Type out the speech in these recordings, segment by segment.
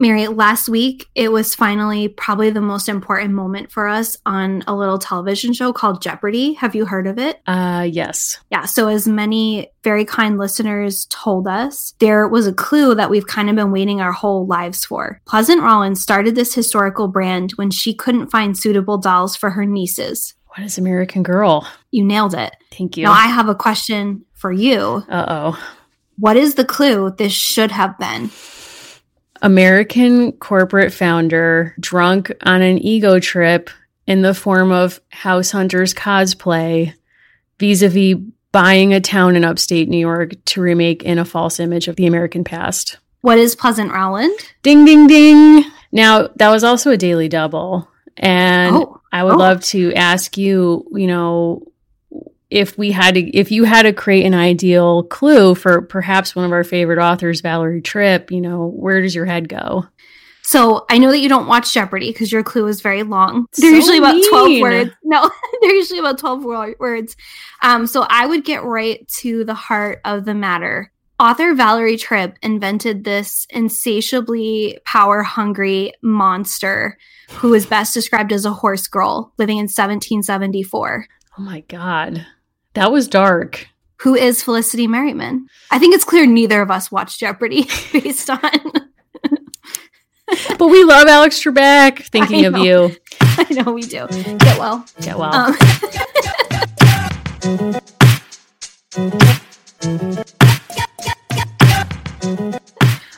Mary, last week it was finally probably the most important moment for us on a little television show called Jeopardy. Have you heard of it? Uh, yes. Yeah. So, as many very kind listeners told us, there was a clue that we've kind of been waiting our whole lives for. Pleasant Rollins started this historical brand when she couldn't find suitable dolls for her nieces. What is American Girl? You nailed it. Thank you. Now, I have a question for you. Uh oh. What is the clue this should have been? American corporate founder drunk on an ego trip in the form of House Hunters cosplay vis a vis buying a town in upstate New York to remake in a false image of the American past. What is Pleasant Rowland? Ding, ding, ding. Now, that was also a daily double. And Oh. I would Oh. love to ask you, you know, if we had to, if you had to create an ideal clue for perhaps one of our favorite authors, Valerie Tripp, you know, where does your head go? So I know that you don't watch Jeopardy because your clue is very long. They're So usually about 12 words. No, they're usually about 12 words. Um, so I would get right to the heart of the matter. Author Valerie Tripp invented this insatiably power hungry monster who is best described as a horse girl living in 1774. Oh my God. That was dark. Who is Felicity Merriman? I think it's clear neither of us watched Jeopardy based on. But we love Alex Trebek. Thinking of you. I know we do. Get well. Get well. Um,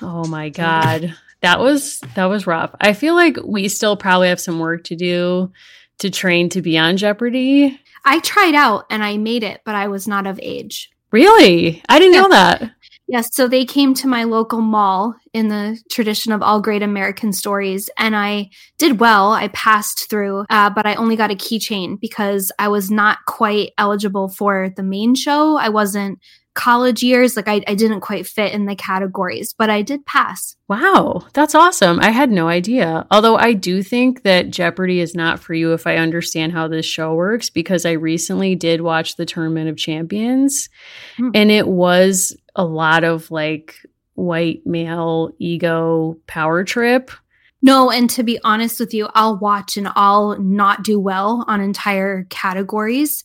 oh my God. That was that was rough. I feel like we still probably have some work to do to train to be on Jeopardy. I tried out and I made it, but I was not of age. Really? I didn't know that. Yes, so they came to my local mall in the tradition of all great American stories, and I did well. I passed through, uh, but I only got a keychain because I was not quite eligible for the main show. I wasn't college years, like I, I didn't quite fit in the categories, but I did pass. Wow, that's awesome. I had no idea. Although I do think that Jeopardy is not for you if I understand how this show works, because I recently did watch the Tournament of Champions Hmm. and it was a lot of like white male ego power trip. No, and to be honest with you, I'll watch and I'll not do well on entire categories.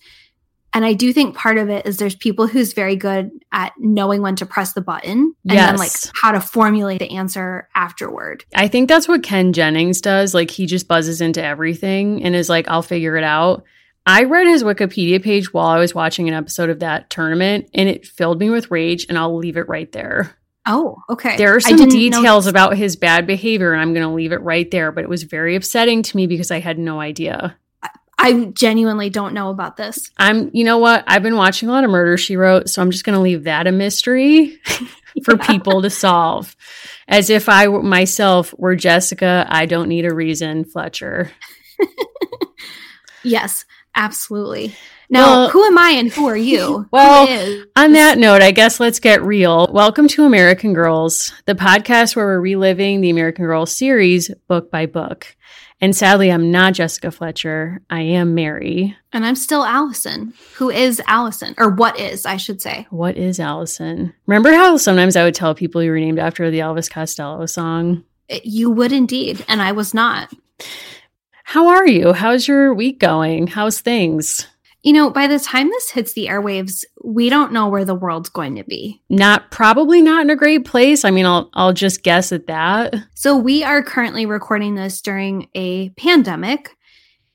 And I do think part of it is there's people who's very good at knowing when to press the button and then like how to formulate the answer afterward. I think that's what Ken Jennings does. Like he just buzzes into everything and is like, I'll figure it out. I read his Wikipedia page while I was watching an episode of that tournament and it filled me with rage, and I'll leave it right there. Oh, okay. There are some details about his bad behavior, and I'm going to leave it right there. But it was very upsetting to me because I had no idea. I genuinely don't know about this. I'm, you know what? I've been watching a lot of Murder She Wrote, so I'm just going to leave that a mystery for people to solve. As if I myself were Jessica, I don't need a reason, Fletcher. Yes, absolutely. Now, Well- who am I and who are you? Well, On that note, I guess let's get real. Welcome to American Girls, the podcast where we're reliving the American Girls series book by book. And sadly, I'm not Jessica Fletcher. I am Mary. and I'm still Allison. Who is Allison? Or what is, I should say. What is Allison? Remember how sometimes I would tell people you were named after the Elvis Costello song? You would indeed, and I was not. How are you? How's your week going? How's things? You know, by the time this hits the airwaves, we don't know where the world's going to be. Not probably not in a great place. I mean, I'll I'll just guess at that. So, we are currently recording this during a pandemic.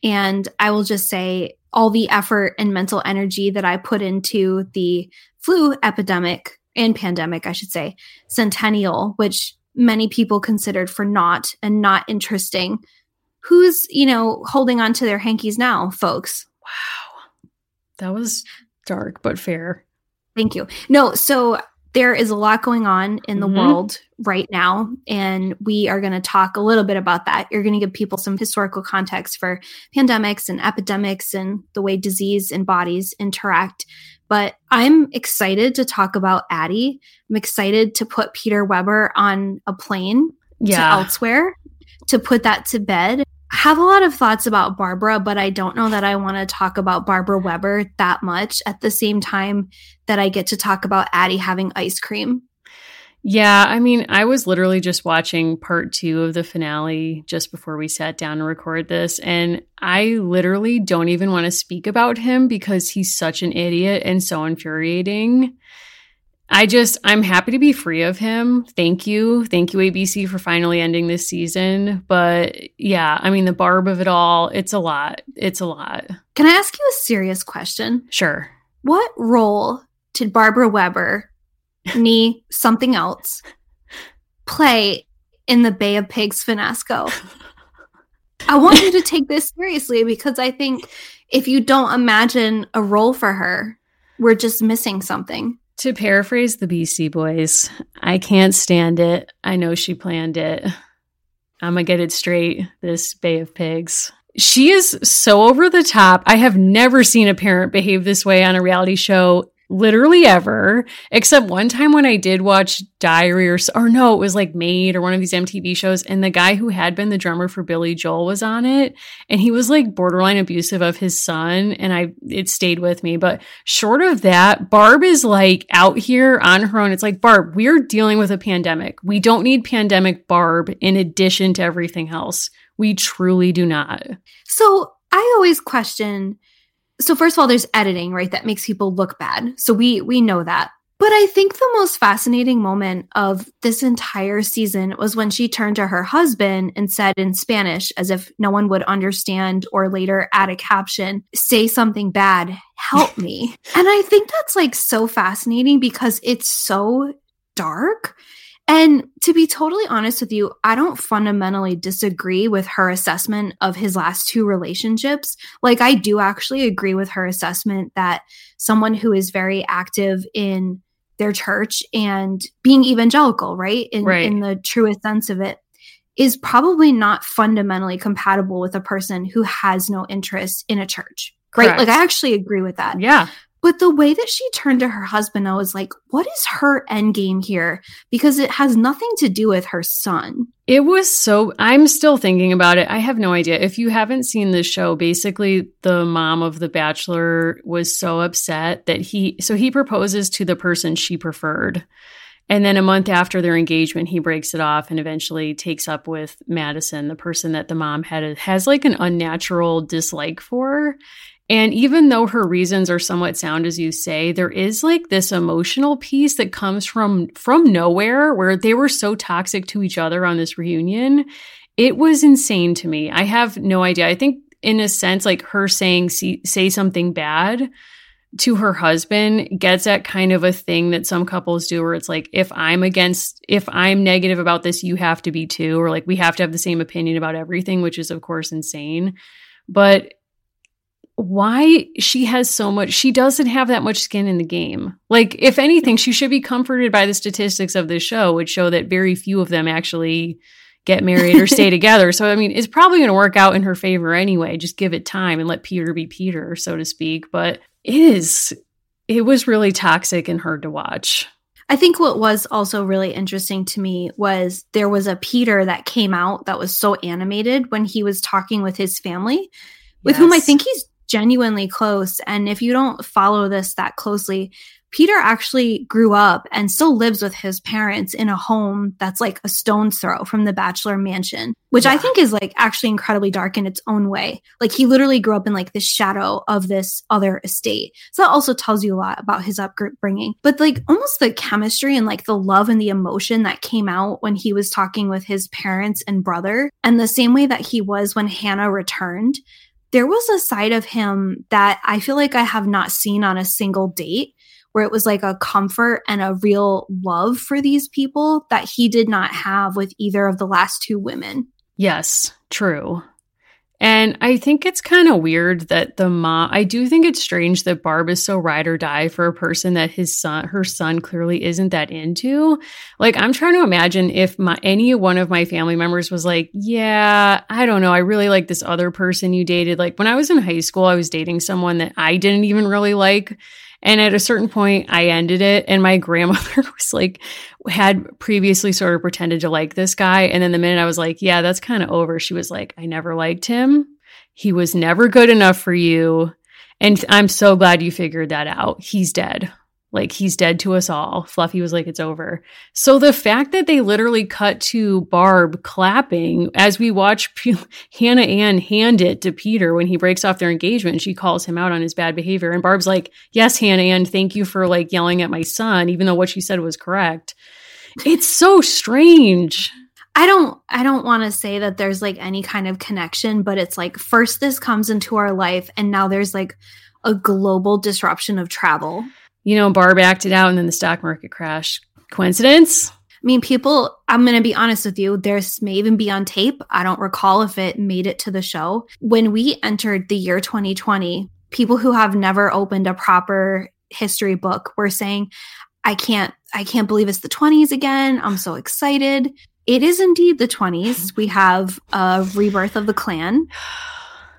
And I will just say, all the effort and mental energy that I put into the flu epidemic and pandemic, I should say, centennial, which many people considered for naught and not interesting. Who's, you know, holding on to their hankies now, folks? That was dark but fair. Thank you. No, so there is a lot going on in the Mhm. world right now, and we are going to talk a little bit about that. You're going to give people some historical context for pandemics and epidemics and the way disease and bodies interact. But I'm excited to talk about Addie. I'm excited to put Peter Weber on a plane to Yeah. elsewhere to put that to bed. I have a lot of thoughts about Barbara, but I don't know that I want to talk about Barbara Weber that much at the same time that I get to talk about Addie having ice cream. Yeah, I mean, I was literally just watching part two of the finale just before we sat down to record this, and I literally don't even want to speak about him because he's such an idiot and so infuriating. I just, I'm happy to be free of him. Thank you. Thank you, ABC, for finally ending this season. But yeah, I mean, the barb of it all, it's a lot. It's a lot. Can I ask you a serious question? Sure. What role did Barbara Weber knee something else play in the Bay of Pigs finasco. I want you to take this seriously because I think if you don't imagine a role for her, we're just missing something. To paraphrase the BC Boys, I can't stand it. I know she planned it. I'm going to get it straight this Bay of Pigs. She is so over the top. I have never seen a parent behave this way on a reality show literally ever, except one time when I did watch Diary or, or no, it was like Made or one of these MTV shows. And the guy who had been the drummer for Billy Joel was on it. And he was like borderline abusive of his son. And I, it stayed with me. But short of that, Barb is like out here on her own. It's like, Barb, we're dealing with a pandemic. We don't need pandemic Barb in addition to everything else. We truly do not. So I always question so first of all there's editing right that makes people look bad. So we we know that. But i think the most fascinating moment of this entire season was when she turned to her husband and said in spanish as if no one would understand or later add a caption say something bad. Help me. And i think that's like so fascinating because it's so dark and to be totally honest with you, I don't fundamentally disagree with her assessment of his last two relationships. Like, I do actually agree with her assessment that someone who is very active in their church and being evangelical, right? In, right. in the truest sense of it, is probably not fundamentally compatible with a person who has no interest in a church. Right. Like, I actually agree with that. Yeah. But the way that she turned to her husband, I was like, what is her end game here? Because it has nothing to do with her son. It was so, I'm still thinking about it. I have no idea. If you haven't seen the show, basically, the mom of the bachelor was so upset that he, so he proposes to the person she preferred. And then a month after their engagement, he breaks it off and eventually takes up with Madison, the person that the mom had has like an unnatural dislike for. And even though her reasons are somewhat sound as you say, there is like this emotional piece that comes from from nowhere where they were so toxic to each other on this reunion. It was insane to me. I have no idea. I think in a sense like her saying see, say something bad to her husband gets at kind of a thing that some couples do where it's like if i'm against if i'm negative about this you have to be too or like we have to have the same opinion about everything which is of course insane but why she has so much she doesn't have that much skin in the game. Like if anything she should be comforted by the statistics of this show which show that very few of them actually get married or stay together. So i mean it's probably going to work out in her favor anyway. Just give it time and let peter be peter so to speak. But it is it was really toxic and hard to watch. I think what was also really interesting to me was there was a Peter that came out that was so animated when he was talking with his family, with yes. whom I think he's genuinely close. And if you don't follow this that closely, Peter actually grew up and still lives with his parents in a home that's like a stone's throw from the bachelor mansion, which yeah. I think is like actually incredibly dark in its own way. Like he literally grew up in like the shadow of this other estate. So that also tells you a lot about his upbringing. But like almost the chemistry and like the love and the emotion that came out when he was talking with his parents and brother, and the same way that he was when Hannah returned there was a side of him that I feel like I have not seen on a single date where it was like a comfort and a real love for these people that he did not have with either of the last two women. Yes, true. And I think it's kind of weird that the mom, I do think it's strange that Barb is so ride or die for a person that his son, her son clearly isn't that into. Like, I'm trying to imagine if my, any one of my family members was like, yeah, I don't know. I really like this other person you dated. Like when I was in high school, I was dating someone that I didn't even really like. And at a certain point, I ended it. And my grandmother was like, had previously sort of pretended to like this guy. And then the minute I was like, yeah, that's kind of over, she was like, I never liked him. He was never good enough for you. And I'm so glad you figured that out. He's dead. Like he's dead to us all. Fluffy was like, it's over. So the fact that they literally cut to Barb clapping as we watch P- Hannah Ann hand it to Peter when he breaks off their engagement, she calls him out on his bad behavior. And Barb's like, yes, Hannah Ann, thank you for like yelling at my son, even though what she said was correct. It's so strange. I don't I don't want to say that there's like any kind of connection, but it's like first this comes into our life and now there's like a global disruption of travel you know, Barb acted out and then the stock market crashed. Coincidence? I mean, people, I'm going to be honest with you, This may even be on tape. I don't recall if it made it to the show. When we entered the year 2020, people who have never opened a proper history book were saying, I can't, I can't believe it's the 20s again. I'm so excited. It is indeed the 20s. We have a rebirth of the Klan.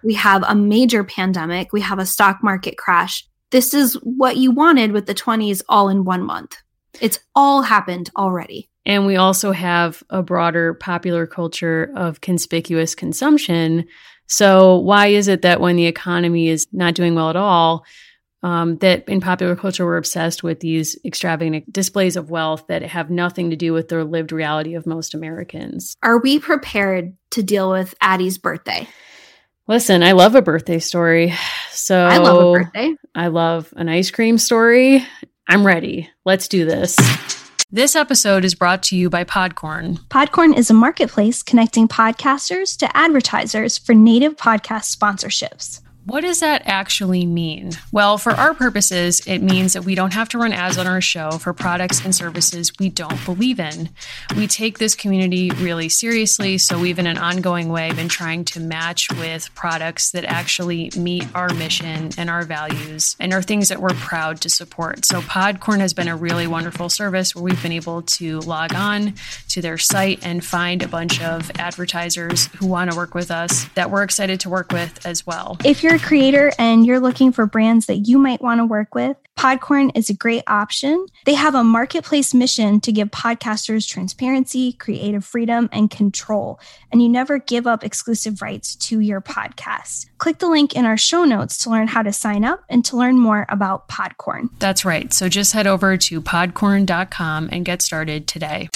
We have a major pandemic. We have a stock market crash this is what you wanted with the 20s all in one month. It's all happened already. And we also have a broader popular culture of conspicuous consumption. So, why is it that when the economy is not doing well at all, um, that in popular culture we're obsessed with these extravagant displays of wealth that have nothing to do with the lived reality of most Americans? Are we prepared to deal with Addie's birthday? Listen, I love a birthday story. So I love a birthday. I love an ice cream story. I'm ready. Let's do this. This episode is brought to you by Podcorn. Podcorn is a marketplace connecting podcasters to advertisers for native podcast sponsorships. What does that actually mean? Well, for our purposes, it means that we don't have to run ads on our show for products and services we don't believe in. We take this community really seriously, so we've in an ongoing way been trying to match with products that actually meet our mission and our values and are things that we're proud to support. So Podcorn has been a really wonderful service where we've been able to log on to their site and find a bunch of advertisers who want to work with us that we're excited to work with as well. If you're you're a creator and you're looking for brands that you might want to work with, Podcorn is a great option. They have a marketplace mission to give podcasters transparency, creative freedom, and control. And you never give up exclusive rights to your podcast. Click the link in our show notes to learn how to sign up and to learn more about Podcorn. That's right. So just head over to podcorn.com and get started today.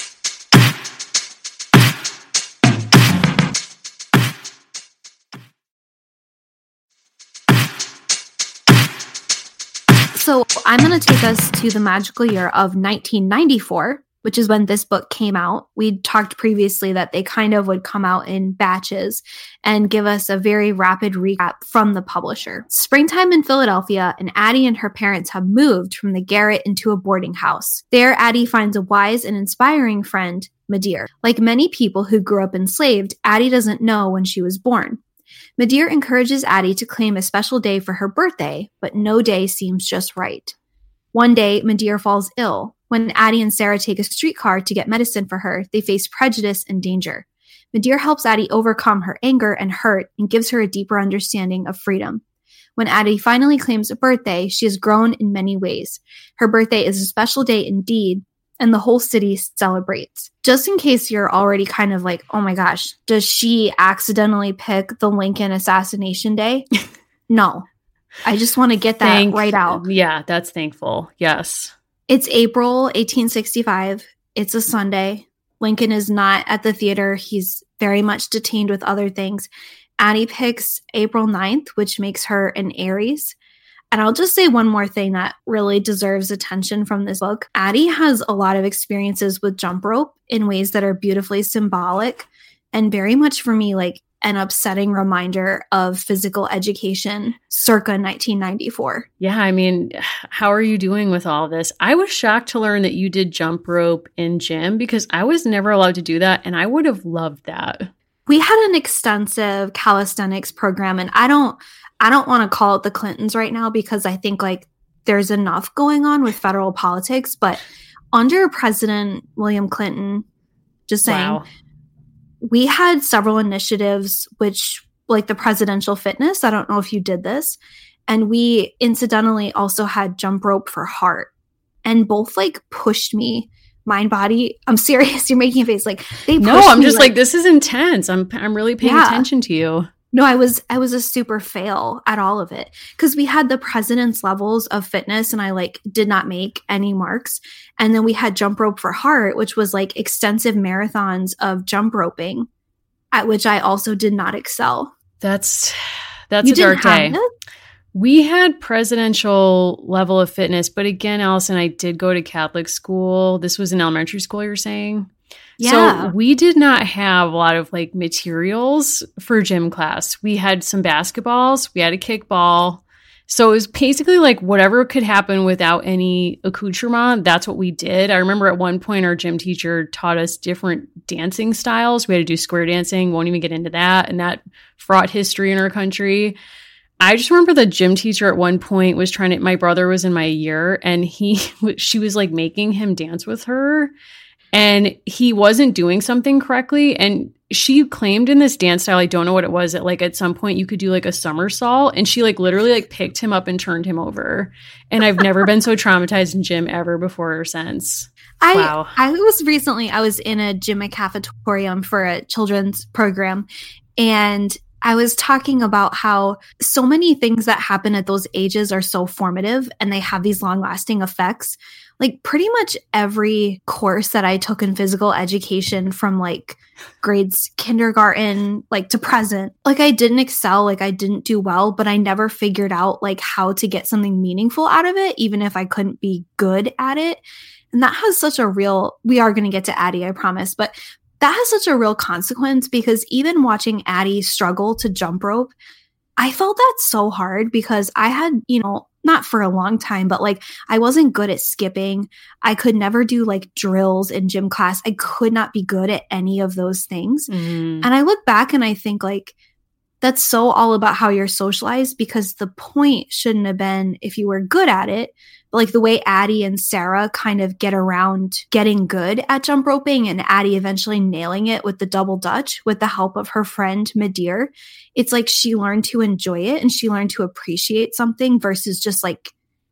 So I'm going to take us to the magical year of 1994, which is when this book came out. We talked previously that they kind of would come out in batches and give us a very rapid recap from the publisher. Springtime in Philadelphia, and Addie and her parents have moved from the garret into a boarding house. There, Addie finds a wise and inspiring friend, Madeir. Like many people who grew up enslaved, Addie doesn't know when she was born. Madeir encourages Addie to claim a special day for her birthday, but no day seems just right. One day, Madeir falls ill. When Addie and Sarah take a streetcar to get medicine for her, they face prejudice and danger. Madeir helps Addie overcome her anger and hurt and gives her a deeper understanding of freedom. When Addie finally claims a birthday, she has grown in many ways. Her birthday is a special day indeed, and the whole city celebrates. Just in case you're already kind of like, oh my gosh, does she accidentally pick the Lincoln assassination day? no. I just want to get that Thank, right out. Yeah, that's thankful. Yes. It's April 1865. It's a Sunday. Lincoln is not at the theater. He's very much detained with other things. Addie picks April 9th, which makes her an Aries. And I'll just say one more thing that really deserves attention from this book. Addie has a lot of experiences with jump rope in ways that are beautifully symbolic and very much for me like an upsetting reminder of physical education circa 1994. Yeah, I mean, how are you doing with all this? I was shocked to learn that you did jump rope in gym because I was never allowed to do that and I would have loved that. We had an extensive calisthenics program and I don't I don't want to call it the Clintons right now because I think like there's enough going on with federal politics. But under President William Clinton, just saying, wow. we had several initiatives which, like the presidential fitness. I don't know if you did this. And we incidentally also had jump rope for heart. And both like pushed me mind body i'm serious you're making a face like they no i'm just like, like, this is intense i'm i'm really paying yeah. attention to you No, I was I was a super fail at all of it because we had the president's levels of fitness and I like did not make any marks. And then we had jump rope for heart, which was like extensive marathons of jump roping, at which I also did not excel. That's that's you a dark day. We had presidential level of fitness, but again, Allison, I did go to Catholic school. This was in elementary school, you're saying? Yeah. So we did not have a lot of like materials for gym class. We had some basketballs, we had a kickball. So it was basically like whatever could happen without any accoutrement. That's what we did. I remember at one point our gym teacher taught us different dancing styles. We had to do square dancing, won't even get into that. And that fraught history in our country. I just remember the gym teacher at one point was trying to, my brother was in my year and he, she was like making him dance with her and he wasn't doing something correctly. And she claimed in this dance style i don't know what it was that like at some point you could do like a somersault. And she like literally like picked him up and turned him over. And i've never been so traumatized in gym ever before or since. I wow. I was recently I was in a gym at cafetorium for a children's program. And I was talking about how so many things that happen at those ages are so formative and they have these long lasting effects. Like pretty much every course that I took in physical education from like grades kindergarten like to present, like I didn't excel, like I didn't do well, but I never figured out like how to get something meaningful out of it even if I couldn't be good at it. And that has such a real, we are going to get to Addie, I promise, but that has such a real consequence because even watching Addie struggle to jump rope, I felt that so hard because I had, you know, not for a long time, but like I wasn't good at skipping. I could never do like drills in gym class. I could not be good at any of those things. Mm. And I look back and I think like that's so all about how you're socialized because the point shouldn't have been if you were good at it, like the way Addie and Sarah kind of get around getting good at jump roping and Addie eventually nailing it with the double dutch with the help of her friend Madeir. It's like she learned to enjoy it and she learned to appreciate something versus just like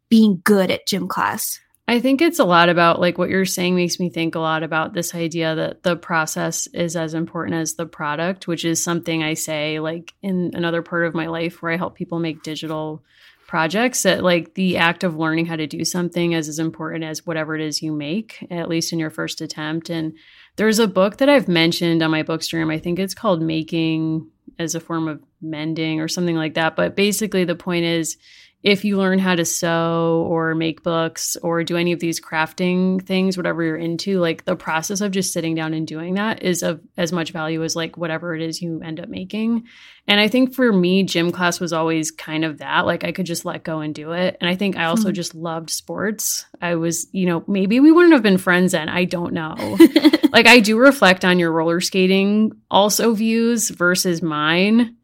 being good at gym class. I think it's a lot about like what you're saying makes me think a lot about this idea that the process is as important as the product, which is something I say like in another part of my life where I help people make digital projects that like the act of learning how to do something is as important as whatever it is you make, at least in your first attempt. And there's a book that I've mentioned on my bookstream. I think it's called Making as a Form of Mending or something like that. But basically, the point is if you learn how to sew or make books or do any of these crafting things, whatever you're into, like the process of just sitting down and doing that is of as much value as like whatever it is you end up making. And I think for me, gym class was always kind of that. Like I could just let go and do it. And I think I also mm-hmm. just loved sports. I was, you know, maybe we wouldn't have been friends then. I don't know. like I do reflect on your roller skating also views versus mine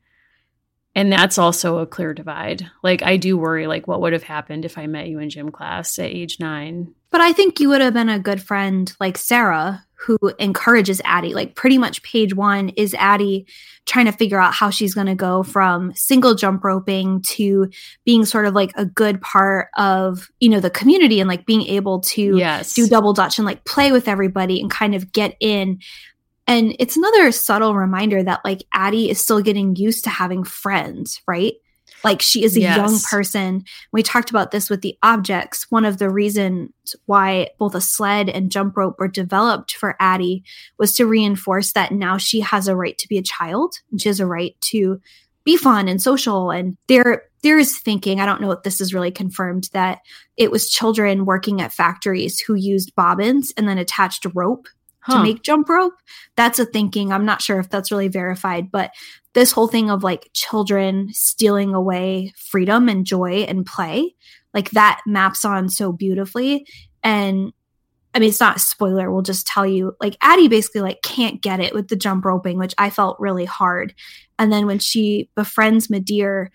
and that's also a clear divide. Like i do worry like what would have happened if i met you in gym class at age nine? But i think you would have been a good friend like sarah who encourages addie. Like pretty much page one is addie trying to figure out how she's going to go from single jump roping to being sort of like a good part of you know the community and like being able to yes. do double dutch and like play with everybody and kind of get in and it's another subtle reminder that like Addie is still getting used to having friends, right? Like she is a yes. young person. We talked about this with the objects. One of the reasons why both a sled and jump rope were developed for Addie was to reinforce that now she has a right to be a child and she has a right to be fun and social. And there, there is thinking, I don't know if this is really confirmed, that it was children working at factories who used bobbins and then attached rope huh. to make jump rope. That's a thinking. I'm not sure if that's really verified, but this whole thing of like children stealing away freedom and joy and play, like that maps on so beautifully. And I mean, it's not a spoiler. We'll just tell you, like Addie basically like can't get it with the jump roping, which I felt really hard. And then when she befriends Madeir,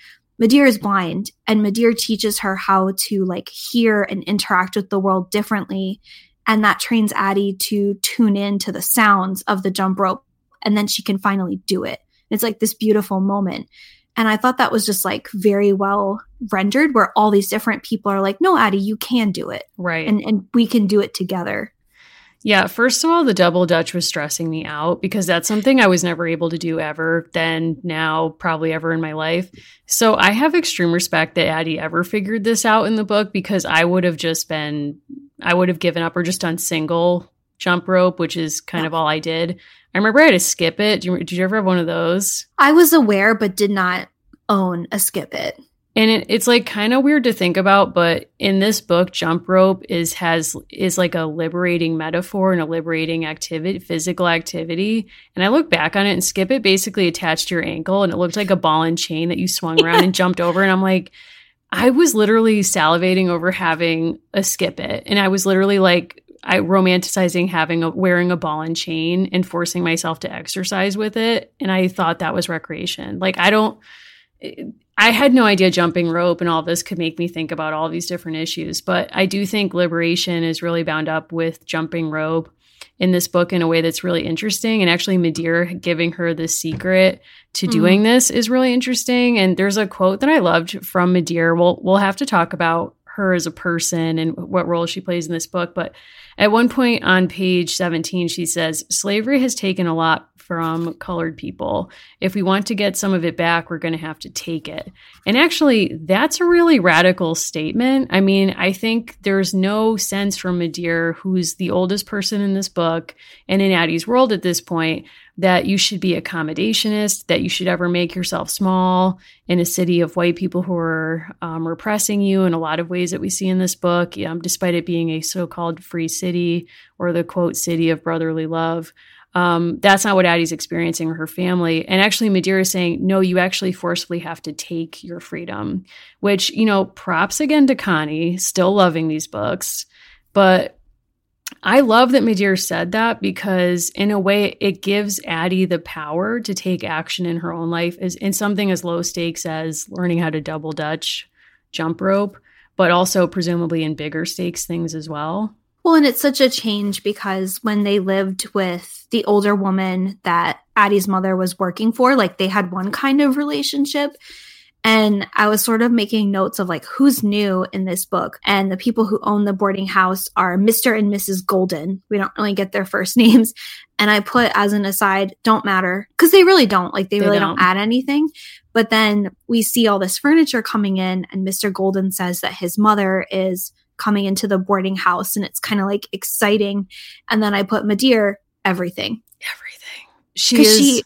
Madeir is blind and Madeir teaches her how to like hear and interact with the world differently and that trains Addie to tune in to the sounds of the jump rope. And then she can finally do it. It's like this beautiful moment. And I thought that was just like very well rendered, where all these different people are like, no, Addie, you can do it. Right. And, and we can do it together. Yeah, first of all, the double dutch was stressing me out because that's something I was never able to do ever, then, now, probably ever in my life. So I have extreme respect that Addie ever figured this out in the book because I would have just been, I would have given up or just done single jump rope, which is kind of all I did. I remember I had to skip it. Did you, did you ever have one of those? I was aware, but did not own a skip it. And it, it's like kind of weird to think about, but in this book, jump rope is has is like a liberating metaphor and a liberating activity, physical activity. And I look back on it and skip it basically attached to your ankle, and it looked like a ball and chain that you swung around and jumped over. And I'm like, I was literally salivating over having a skip it, and I was literally like, I romanticizing having a wearing a ball and chain and forcing myself to exercise with it, and I thought that was recreation. Like I don't. I had no idea jumping rope and all this could make me think about all these different issues, but I do think liberation is really bound up with jumping rope in this book in a way that's really interesting. And actually, Midir giving her the secret to mm-hmm. doing this is really interesting. And there's a quote that I loved from Midir. We'll we'll have to talk about her as a person and what role she plays in this book. But at one point on page 17, she says, Slavery has taken a lot from colored people. If we want to get some of it back, we're going to have to take it. And actually, that's a really radical statement. I mean, I think there's no sense from Midir, who's the oldest person in this book and in Addie's world at this point, that you should be accommodationist, that you should ever make yourself small in a city of white people who are um, repressing you in a lot of ways that we see in this book, um, despite it being a so called free city or the quote city of brotherly love. Um, that's not what Addie's experiencing or her family. And actually, Madeira is saying, no, you actually forcefully have to take your freedom, which, you know, props again to Connie, still loving these books. But I love that Midir said that because, in a way, it gives Addie the power to take action in her own life as, in something as low stakes as learning how to double Dutch jump rope, but also presumably in bigger stakes things as well. Well, and it's such a change because when they lived with the older woman that Addie's mother was working for, like they had one kind of relationship. And I was sort of making notes of like who's new in this book. And the people who own the boarding house are Mr. and Mrs. Golden. We don't really get their first names. And I put as an aside, don't matter because they really don't. Like they, they really don't. don't add anything. But then we see all this furniture coming in, and Mr. Golden says that his mother is coming into the boarding house and it's kind of like exciting. And then I put Midir, everything. Everything. She is. She,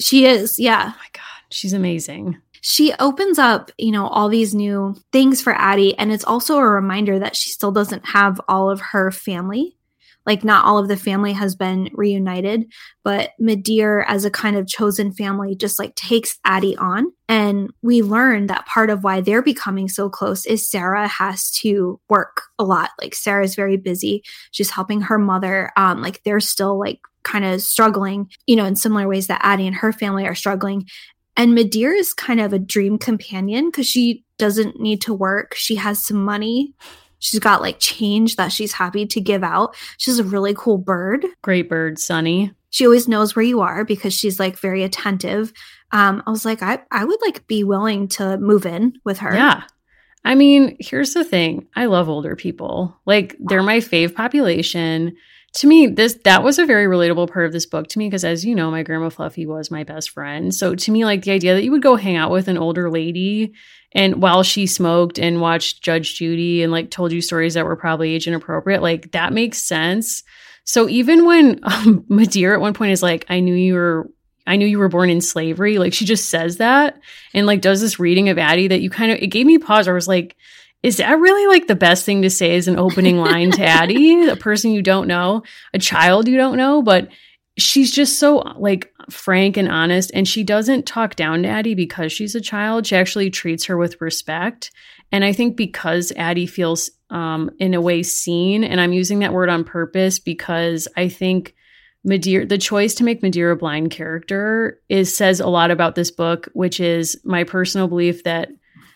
she is, yeah. Oh my God. She's amazing. She opens up, you know, all these new things for Addie. And it's also a reminder that she still doesn't have all of her family like not all of the family has been reunited, but Midir as a kind of chosen family just like takes Addie on. And we learn that part of why they're becoming so close is Sarah has to work a lot. Like Sarah's very busy. She's helping her mother. Um, like they're still like kind of struggling, you know, in similar ways that Addie and her family are struggling. And Midir is kind of a dream companion because she doesn't need to work. She has some money. She's got like change that she's happy to give out. She's a really cool bird. Great bird, Sunny. She always knows where you are because she's like very attentive. Um, I was like, I, I would like be willing to move in with her. Yeah. I mean, here's the thing. I love older people. Like they're my fave population. To me, this that was a very relatable part of this book to me because as you know, my grandma Fluffy was my best friend. So to me, like the idea that you would go hang out with an older lady and while she smoked and watched Judge Judy and like told you stories that were probably age inappropriate, like that makes sense. So even when um, Midir at one point is like, I knew you were I knew you were born in slavery. Like she just says that and like does this reading of Addie that you kind of it gave me pause. I was like, is that really like the best thing to say as an opening line to Addie, a person you don't know, a child you don't know? But she's just so like frank and honest and she doesn't talk down to Addie because she's a child. She actually treats her with respect. And I think because Addie feels um in a way seen and I'm using that word on purpose because I think Midir the choice to make Madeira a blind character is says a lot about this book, which is my personal belief that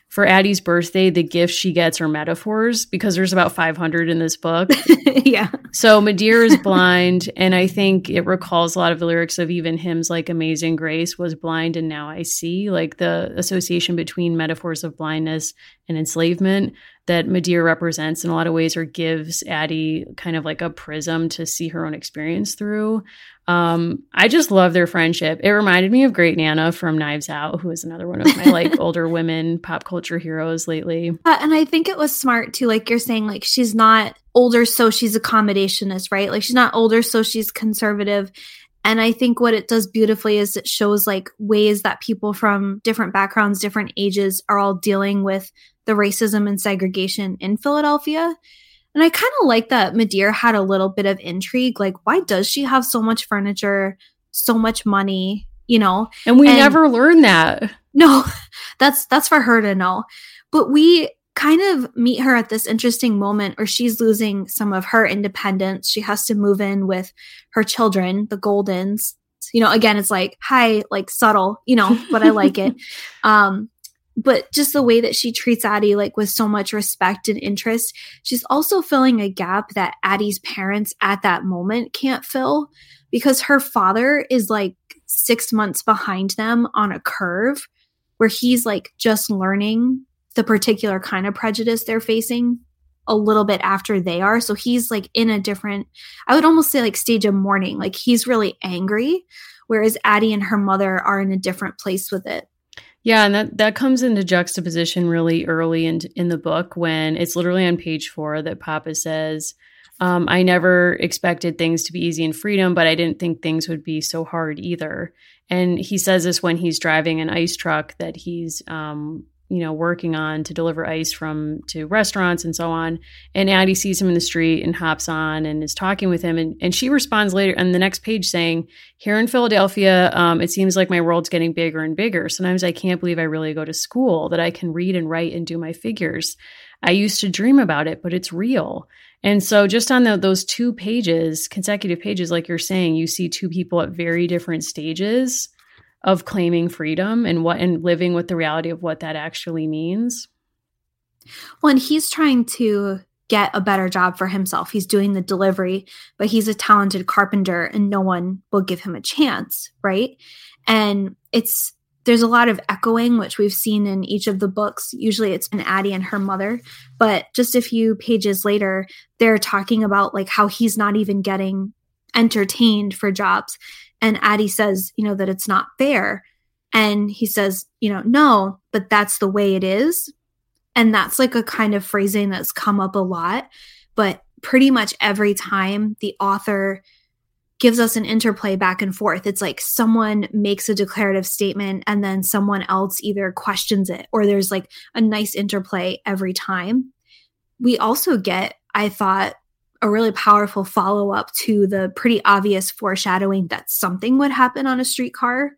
for Addie's birthday, the gifts she gets are metaphors because there's about 500 in this book. yeah. So Midir is blind, and I think it recalls a lot of the lyrics of even hymns like Amazing Grace was blind and now I see, like the association between metaphors of blindness and enslavement that Medea represents in a lot of ways or gives Addie kind of like a prism to see her own experience through. Um, I just love their friendship. It reminded me of Great Nana from Knives Out, who is another one of my like older women pop culture heroes lately. Uh, and I think it was smart too, like you're saying, like she's not older, so she's accommodationist, right? Like she's not older, so she's conservative. And I think what it does beautifully is it shows like ways that people from different backgrounds, different ages are all dealing with the racism and segregation in Philadelphia. And I kind of like that Medea had a little bit of intrigue. Like, why does she have so much furniture, so much money? You know, and we and, never learn that. No, that's that's for her to know. But we kind of meet her at this interesting moment where she's losing some of her independence. She has to move in with her children, the Goldens. You know, again, it's like, hi, like subtle, you know, but I like it. Um, but just the way that she treats Addie like with so much respect and interest, she's also filling a gap that Addie's parents at that moment can't fill because her father is like 6 months behind them on a curve where he's like just learning the particular kind of prejudice they're facing a little bit after they are. So he's like in a different, I would almost say like stage of mourning. Like he's really angry, whereas Addie and her mother are in a different place with it. Yeah, and that that comes into juxtaposition really early in in the book when it's literally on page four that Papa says, um, "I never expected things to be easy in freedom, but I didn't think things would be so hard either." And he says this when he's driving an ice truck that he's um, you know, working on to deliver ice from to restaurants and so on. And Addie sees him in the street and hops on and is talking with him. And, and she responds later on the next page saying, Here in Philadelphia, um, it seems like my world's getting bigger and bigger. Sometimes I can't believe I really go to school, that I can read and write and do my figures. I used to dream about it, but it's real. And so, just on the, those two pages, consecutive pages, like you're saying, you see two people at very different stages of claiming freedom and what and living with the reality of what that actually means. Well, and he's trying to get a better job for himself. He's doing the delivery, but he's a talented carpenter and no one will give him a chance, right? And it's there's a lot of echoing, which we've seen in each of the books. Usually it's been Addie and her mother, but just a few pages later, they're talking about like how he's not even getting entertained for jobs. And Addie says, you know, that it's not fair. And he says, you know, no, but that's the way it is. And that's like a kind of phrasing that's come up a lot. But pretty much every time the author gives us an interplay back and forth, it's like someone makes a declarative statement and then someone else either questions it or there's like a nice interplay every time. We also get, I thought, a really powerful follow up to the pretty obvious foreshadowing that something would happen on a streetcar.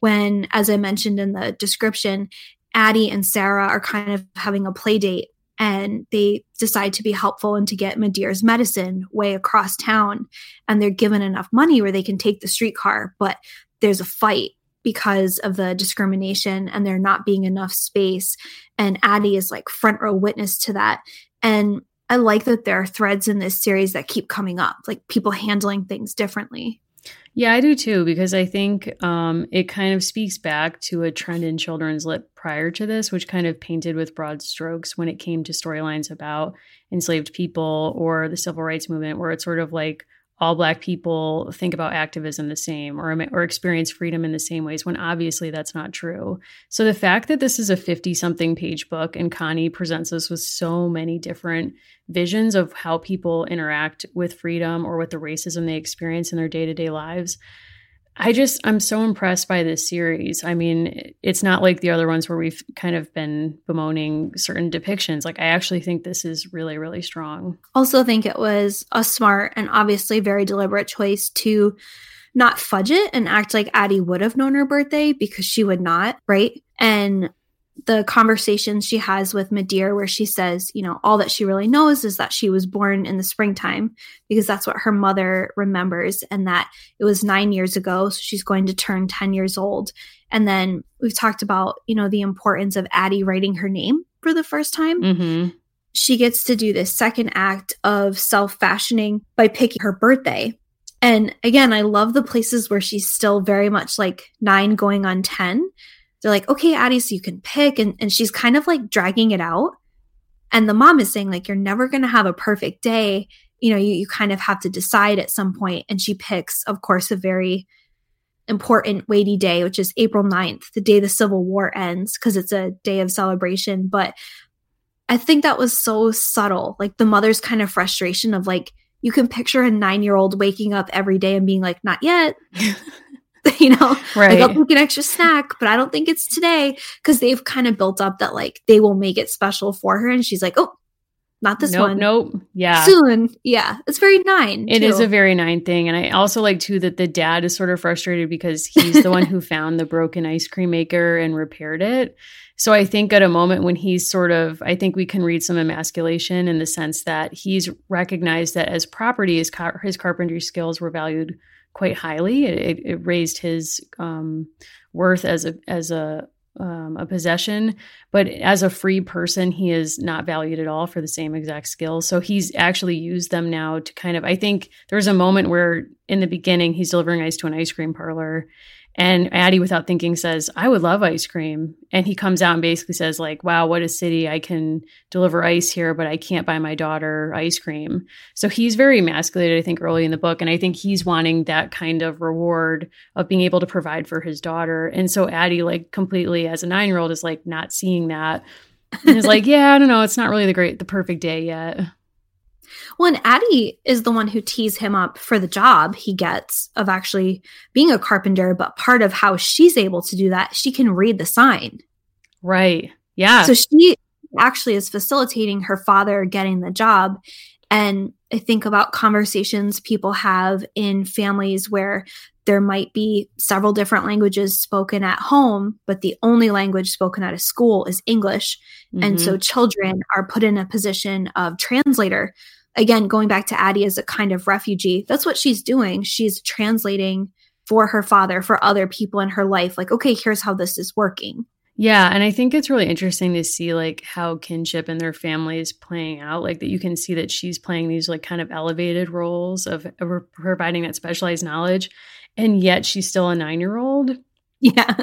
When, as I mentioned in the description, Addie and Sarah are kind of having a play date and they decide to be helpful and to get Medea's medicine way across town. And they're given enough money where they can take the streetcar, but there's a fight because of the discrimination and there not being enough space. And Addie is like front row witness to that. And I like that there are threads in this series that keep coming up, like people handling things differently. Yeah, I do too, because I think um, it kind of speaks back to a trend in children's lit prior to this, which kind of painted with broad strokes when it came to storylines about enslaved people or the civil rights movement, where it's sort of like all black people think about activism the same or or experience freedom in the same ways when obviously that's not true. So the fact that this is a 50 something page book and Connie presents us with so many different visions of how people interact with freedom or with the racism they experience in their day-to-day lives I just I'm so impressed by this series. I mean, it's not like the other ones where we've kind of been bemoaning certain depictions. Like I actually think this is really really strong. Also think it was a smart and obviously very deliberate choice to not fudge it and act like Addie would have known her birthday because she would not, right? And the conversation she has with Medea, where she says, you know, all that she really knows is that she was born in the springtime because that's what her mother remembers, and that it was nine years ago. So she's going to turn 10 years old. And then we've talked about, you know, the importance of Addie writing her name for the first time. Mm-hmm. She gets to do this second act of self fashioning by picking her birthday. And again, I love the places where she's still very much like nine going on 10 they're like, okay, Addie, so you can pick. And, and she's kind of like dragging it out. And the mom is saying, like, you're never going to have a perfect day. You know, you, you kind of have to decide at some point. And she picks, of course, a very important weighty day, which is April 9th, the day the Civil War ends, because it's a day of celebration. But I think that was so subtle. Like the mother's kind of frustration of like, you can picture a nine year old waking up every day and being like, not yet. you know, right. like I'll take an extra snack, but I don't think it's today because they've kind of built up that like they will make it special for her. And she's like, oh, not this nope, one. Nope. Yeah. Soon. Yeah. It's very nine. It too. is a very nine thing. And I also like too that the dad is sort of frustrated because he's the one who found the broken ice cream maker and repaired it. So I think at a moment when he's sort of, I think we can read some emasculation in the sense that he's recognized that as property, his, car- his carpentry skills were valued quite highly. It, it raised his um, worth as a as a um, a possession, but as a free person, he is not valued at all for the same exact skills. So he's actually used them now to kind of. I think there was a moment where in the beginning he's delivering ice to an ice cream parlor, and Addie, without thinking, says, I would love ice cream. And he comes out and basically says, like, wow, what a city. I can deliver ice here, but I can't buy my daughter ice cream. So he's very emasculated, I think, early in the book. And I think he's wanting that kind of reward of being able to provide for his daughter. And so Addie, like, completely as a nine year old, is like not seeing that. And is like, yeah, I don't know. It's not really the great, the perfect day yet. Well, and Addie is the one who tees him up for the job he gets of actually being a carpenter. But part of how she's able to do that, she can read the sign. Right. Yeah. So she actually is facilitating her father getting the job. And I think about conversations people have in families where there might be several different languages spoken at home, but the only language spoken at a school is English. Mm-hmm. And so children are put in a position of translator again, going back to Addie as a kind of refugee, that's what she's doing. She's translating for her father, for other people in her life. Like, okay, here's how this is working. Yeah, and I think it's really interesting to see like how kinship and their family is playing out. Like that you can see that she's playing these like kind of elevated roles of, of providing that specialized knowledge, and yet she's still a nine year old. Yeah.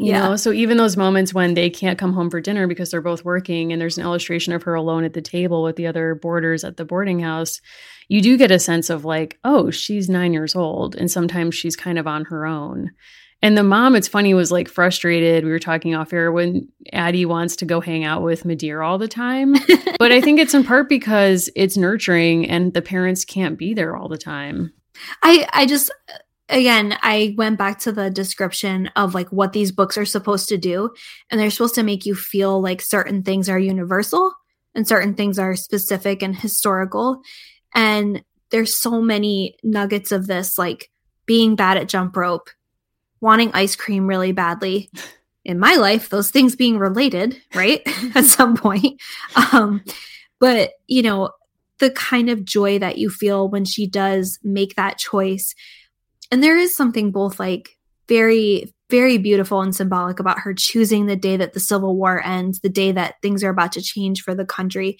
You yeah. know, so even those moments when they can't come home for dinner because they're both working and there's an illustration of her alone at the table with the other boarders at the boarding house, you do get a sense of like, oh, she's nine years old. And sometimes she's kind of on her own. And the mom, it's funny, was like frustrated. We were talking off air when Addie wants to go hang out with M'dear all the time. but I think it's in part because it's nurturing and the parents can't be there all the time. I I just again, I went back to the description of like what these books are supposed to do, and they're supposed to make you feel like certain things are universal and certain things are specific and historical. And there's so many nuggets of this, like being bad at jump rope, wanting ice cream really badly. In my life, those things being related, right? at some point. Um, but, you know, the kind of joy that you feel when she does make that choice and there is something both like very, very beautiful and symbolic about her choosing the day that the Civil War ends, the day that things are about to change for the country,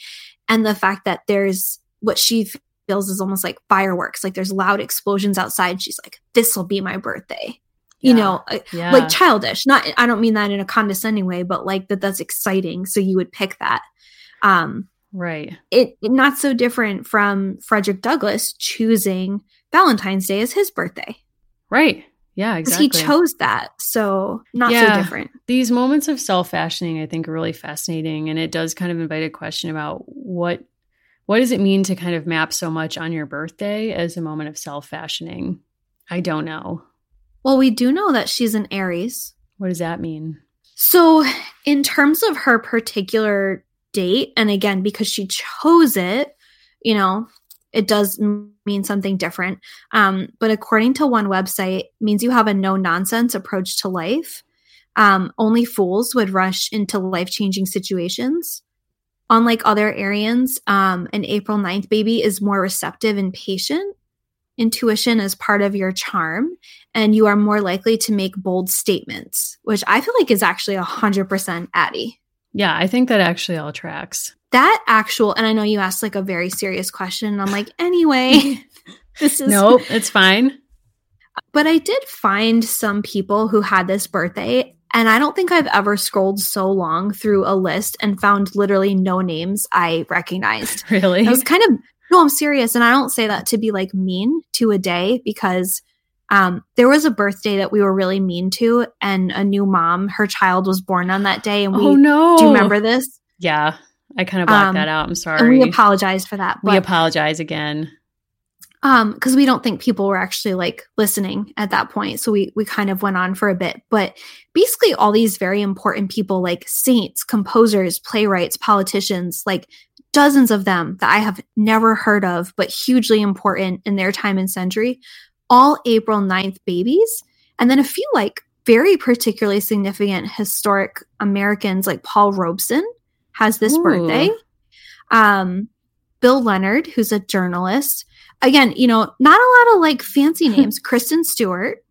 and the fact that there's what she feels is almost like fireworks. Like there's loud explosions outside. She's like, this will be my birthday. Yeah. You know, uh, yeah. like childish. Not, I don't mean that in a condescending way, but like that that's exciting. So you would pick that. Um, right. It, it not so different from Frederick Douglass choosing Valentine's Day is his birthday. Right. Yeah, exactly. He chose that. So not yeah. so different. These moments of self fashioning, I think, are really fascinating. And it does kind of invite a question about what what does it mean to kind of map so much on your birthday as a moment of self fashioning? I don't know. Well, we do know that she's an Aries. What does that mean? So, in terms of her particular date, and again, because she chose it, you know, it does mean something different. Um, but according to one website, means you have a no nonsense approach to life. Um, only fools would rush into life changing situations. Unlike other Arians, um, an April 9th baby is more receptive and patient. Intuition is part of your charm, and you are more likely to make bold statements, which I feel like is actually 100% Addie. Yeah, I think that actually all tracks that actual and i know you asked like a very serious question and i'm like anyway this is nope it's fine but i did find some people who had this birthday And I don't think I've ever scrolled so long through a list and found literally no names I recognized. Really? I was kind of, no, I'm serious. And I don't say that to be like mean to a day because um, there was a birthday that we were really mean to, and a new mom, her child was born on that day. And we, oh no! do you remember this? Yeah, I kind of blocked Um, that out. I'm sorry. And we apologize for that. We apologize again. um, because we don't think people were actually like listening at that point. So we we kind of went on for a bit. But basically, all these very important people, like saints, composers, playwrights, politicians, like dozens of them that I have never heard of, but hugely important in their time and century, all April 9th babies. And then a few like very particularly significant historic Americans, like Paul Robeson has this Ooh. birthday. Um, Bill Leonard, who's a journalist. Again, you know, not a lot of like fancy names. Kristen Stewart.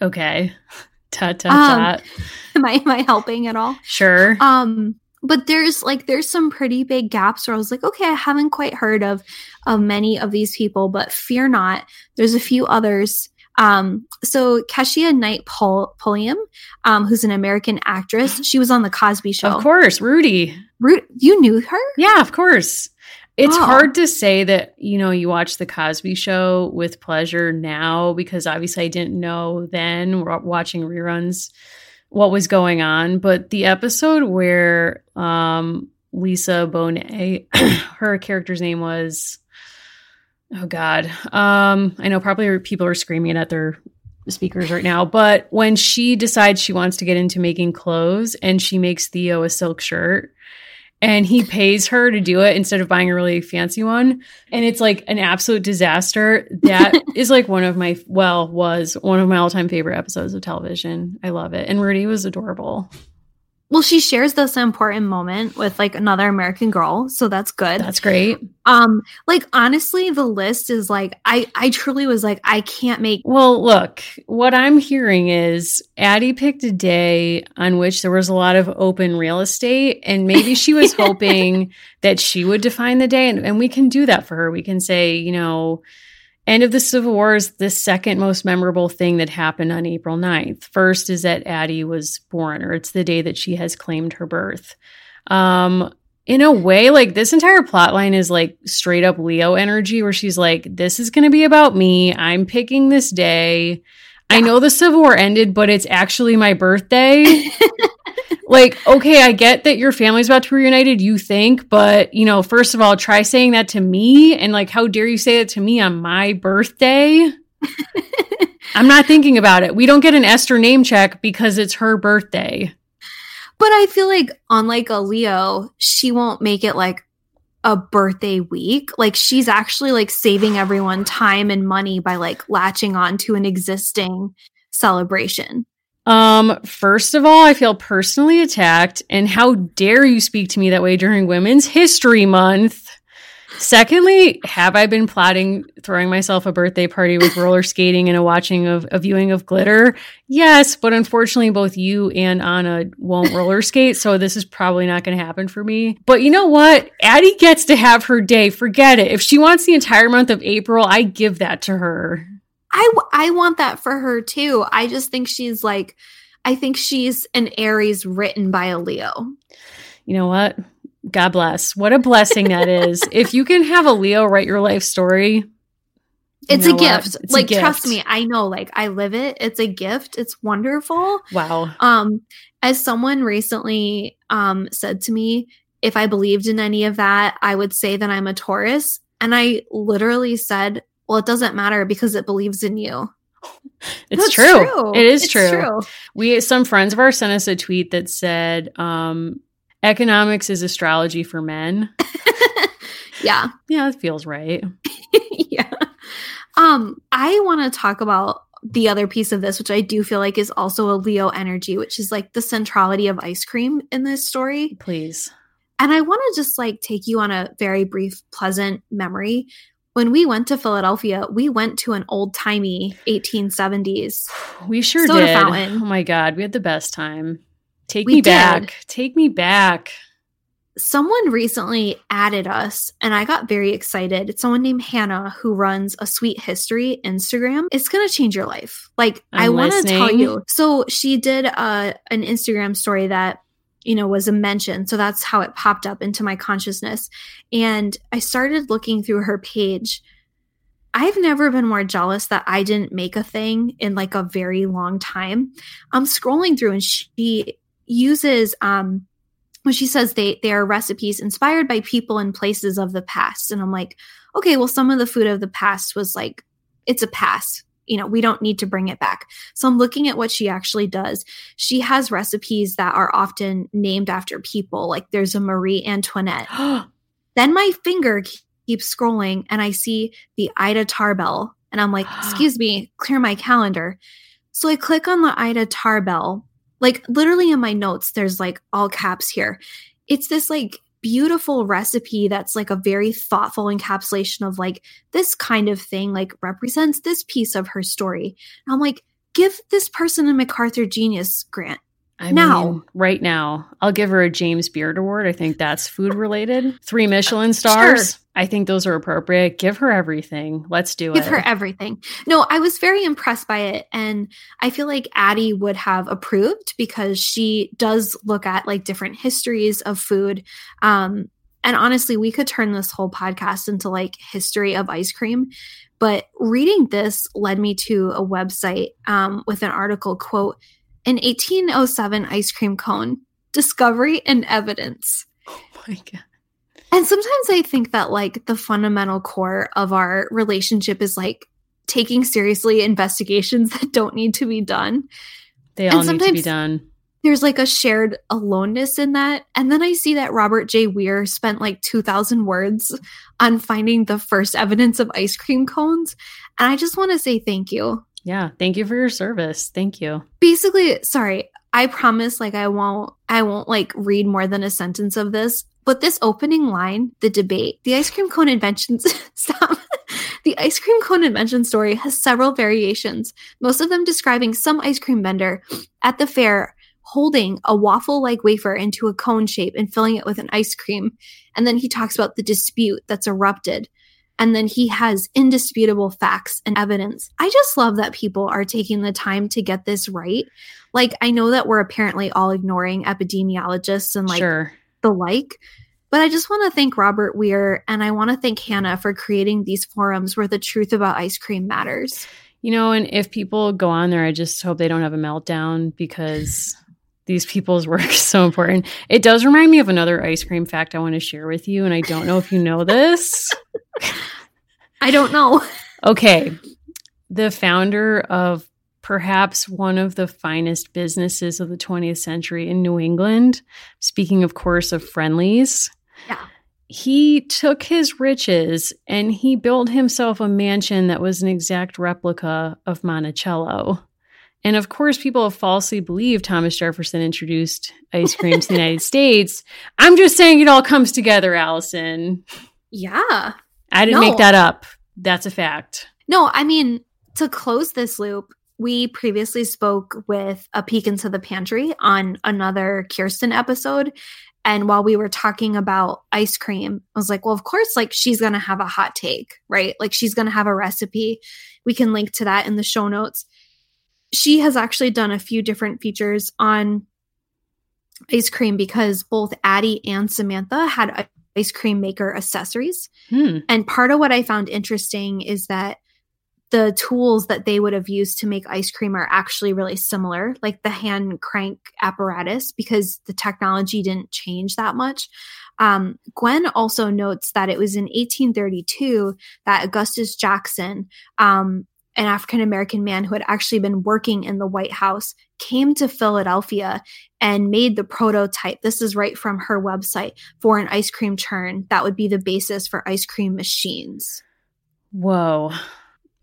Okay. Tut tut Um, tut. Am I am I helping at all? Sure. Um, but there's like there's some pretty big gaps where I was like, okay, I haven't quite heard of of many of these people, but fear not, there's a few others. Um, so Keshia Knight Pul- Pulliam, um, who's an American actress, she was on the Cosby Show. Of course, Rudy. Ru- you knew her? Yeah, of course. It's Oh. hard to say that, you know, you watch the Cosby show with pleasure now because obviously I didn't know then wa- watching reruns what was going on, but the episode where um Lisa Bonet her character's name was oh god. Um I know probably people are screaming at their speakers right now, but when she decides she wants to get into making clothes and she makes Theo a silk shirt and he pays her to do it instead of buying a really fancy one and it's like an absolute disaster that is like one of my well was one of my all-time favorite episodes of television. I love it. And rudy was adorable Well, she shares this important moment with like another American girl, so that's good. that's great um, like honestly, the list is like I I truly was like I can't make well look what i'm hearing is addie picked a day on which there was a lot of open real estate and maybe she was hoping that she would define the day and, and we can do that for her we can say you know End of the Civil War is the second most memorable thing that happened on April 9th. First is that Addie was born, or it's the day that she has claimed her birth. Um, in a way, like this entire plot line is like straight up Leo energy, where she's like, This is going to be about me. I'm picking this day. I know the Civil War ended, but it's actually my birthday. like, okay, I get that your family's about to be reunited, you think, but you know, first of all, try saying that to me. And like, how dare you say it to me on my birthday? I'm not thinking about it. We don't get an Esther name check because it's her birthday. But I feel like unlike a Leo, she won't make it like a birthday week. Like she's actually like saving everyone time and money by like latching on to an existing celebration. Um, first of all, I feel personally attacked, and how dare you speak to me that way during Women's History Month? Secondly, have I been plotting throwing myself a birthday party with roller skating and a watching of a viewing of glitter? Yes, but unfortunately both you and Anna won't roller skate, so this is probably not going to happen for me. But you know what? Addie gets to have her day. Forget it. If she wants the entire month of April, I give that to her. I I want that for her too. I just think she's like I think she's an Aries written by a Leo. You know what? God bless. What a blessing that is. If you can have a Leo write your life story, you It's know a what? gift. It's a like trust me, I know like I live it. It's a gift. It's wonderful. Wow. Um, as someone recently um said to me, if I believed in any of that, I would say that I'm a Taurus. And I literally said, Well, it doesn't matter because it believes in you. It's That's true. It is It's true. We some friends of ours sent us a tweet that said, um, economics is astrology for men. yeah. Yeah, it feels right. yeah. Um, I want to talk about the other piece of this, which I do feel like is also a Leo energy, which is like the centrality of ice cream in this story. Please. And I want to just like take you on a very brief, pleasant memory. When we went to Philadelphia, we went to an old timey 1870s. We sure Soda did. fountain. Oh my god, we had the best time. Take We me did. back. Take me back. someone recently added us and I got very excited. It's someone named Hannah who runs a sweet history Instagram. It's going to change your life. Like I'm I want to tell you. So she did uh, an Instagram story that you know was a mention. So that's how it popped up into my consciousness. And I started looking through her page. I've never been more jealous that I didn't make a thing in like a very long time. I'm scrolling through and she uses um when she says they they are recipes inspired by people and places of the past and i'm like okay well some of the food of the past was like it's a past you know we don't need to bring it back. So i'm looking at what she actually does. She has recipes that are often named after people like there's a marie antoinette. Then my finger keeps scrolling and i see the ida tarbell and i'm like excuse me clear my calendar. So i click on the ida tarbell like literally in my notes there's like all caps here. It's this like beautiful recipe that's like a very thoughtful encapsulation of like this kind of thing like represents this piece of her story. And i'm like give this person a macarthur genius grant I Now. mean, right now, I'll give her a James Beard Award. I think that's food related. Three Michelin stars. I think those are appropriate. Give her everything. Let's do give it. Give her everything no i was very impressed by it and i feel like addie would have approved because she does look at like different histories of food um and honestly we could turn this whole podcast into like history of ice cream but reading this led me to a website um, with an article quote an 1807 ice cream cone discovery and evidence oh my God. and sometimes I think that like the fundamental core of our relationship is like taking seriously investigations that don't need to be done. They And all need to be done. There's like a shared aloneness in that. And then I see that Robert J. Weir spent like 2,000 words on finding the first evidence of ice cream cones. And I just want to say thank you. Yeah. Thank you for your service. Thank you. basically sorry i promise like i won't i won't like read more than a sentence of this but this opening line the debate the ice cream cone inventions stop the ice cream cone invention story has several variations most of them describing some ice cream vendor at the fair holding a waffle like wafer into a cone shape and filling it with an ice cream and then he talks about the dispute that's erupted and then he has indisputable facts and evidence. I just love that people are taking the time to get this right. Like, I know that we're apparently all ignoring epidemiologists and like sure. the like, but I just want to thank Robert Weir and I want to thank Hannah for creating these forums where the truth about ice cream matters. You know, and if people go on there, I just hope they don't have a meltdown because these people's work is so important. It does remind me of another ice cream fact I want to share with you, and I don't know if you know this. I don't know. Okay. The founder of perhaps one of the finest businesses of the 20th century in New England, speaking, of course, of Friendlies. Yeah. He took his riches and he built himself a mansion that was an exact replica of Monticello. And of course, people have falsely believed Thomas Jefferson introduced ice cream to the United States. I'm just saying it all comes together, Allison. Yeah. I didn't No. make that up. That's a fact. No, I mean, to close this loop, we previously spoke with a peek into the pantry on another Kirsten episode. And while we were talking about ice cream, I was like, well, of course, like she's going to have a hot take, right? Like she's going to have a recipe. We can link to that in the show notes. She has actually done a few different features on ice cream because both Addie and Samantha had ice cream maker accessories. Hmm. And part of what I found interesting is that the tools that they would have used to make ice cream are actually really similar, like the hand crank apparatus, because the technology didn't change that much. Um, Gwen also notes that it was in 1832 that Augustus Jackson, um, an African American man who had actually been working in the White House, came to Philadelphia and made the prototype. This is right from her website for an ice cream churn that would be the basis for ice cream machines. Whoa.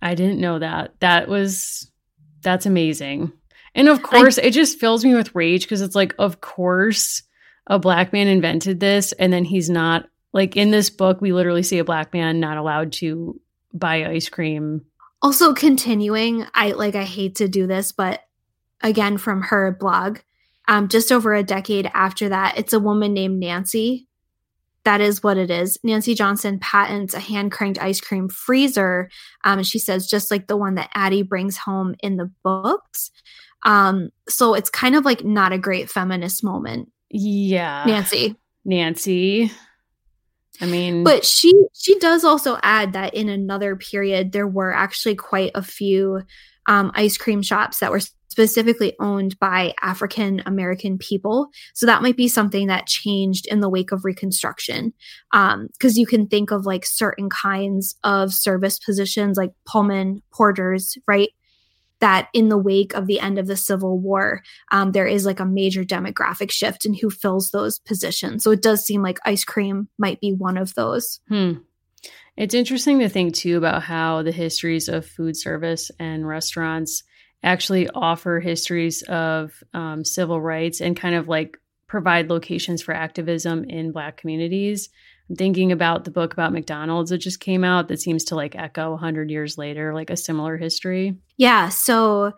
I didn't know that. That was that's amazing. And of course, it just fills me with rage because it's like, of course, a black man invented this, and then he's not like in this book, we literally see a black man not allowed to buy ice cream. Also continuing, I like I hate to do this, but again from her blog, um, just over a decade after that, it's a woman named Nancy that is what it is. Nancy Johnson patents a hand cranked ice cream freezer. Um, and she says, just like the one that Addie brings home in the books. Um, so it's kind of like not a great feminist moment. Yeah. Nancy. Nancy. I mean, but she she does also add that in another period there were actually quite a few um, ice cream shops that were specifically owned by African American people. So that might be something that changed in the wake of Reconstruction. Because um, you can think of like certain kinds of service positions, like Pullman porters, right? That in the wake of the end of the Civil War, um, there is like a major demographic shift in who fills those positions. So it does seem like ice cream might be one of those. Hmm. It's interesting to think too about how the histories of food service and restaurants actually offer histories of um, civil rights and kind of like provide locations for activism in Black communities. I'm thinking about the book about McDonald's that just came out that seems to like echo 100 years later, like a similar history. Yeah. So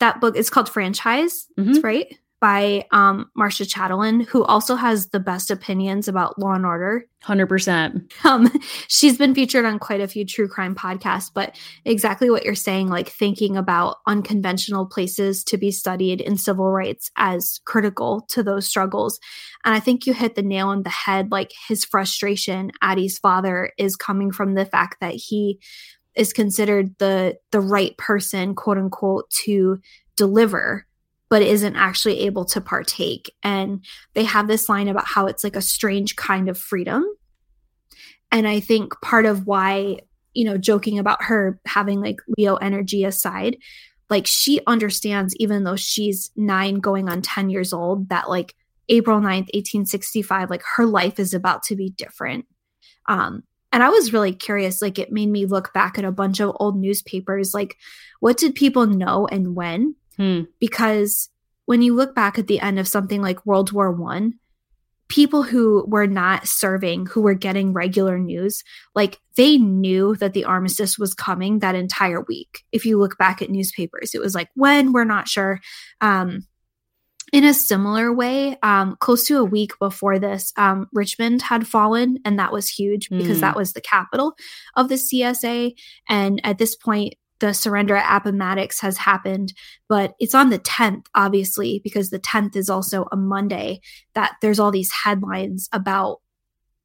that book is called Franchise, mm-hmm. right? By um, Marcia Chatelain, who also has the best opinions about Law and Order. 100%. Um, she's been featured on quite a few true crime podcasts, but exactly what you're saying, like thinking about unconventional places to be studied in civil rights as critical to those struggles. And I think you hit the nail on the head. Like his frustration, Addie's father, is coming from the fact that he is considered the the right person, quote unquote, to deliver but isn't actually able to partake. And they have this line about how it's like a strange kind of freedom. And I think part of why, you know, joking about her having like Leo energy aside, like she understands, even though she's nine going on 10 years old, that like April 9th, 1865, like her life is about to be different. Um, and I was really curious, like it made me look back at a bunch of old newspapers, like what did people know and when? Hmm. Because when you look back at the end of something like World War One, people who were not serving, who were getting regular news, like they knew that the armistice was coming that entire week. If you look back at newspapers, it was like when we're not sure. Um, in a similar way, um, close to a week before this, um, Richmond had fallen, and that was huge because mm. that was the capital of the CSA. And at this point, the surrender at Appomattox has happened, but it's on the 10th, obviously, because the 10th is also a Monday that there's all these headlines about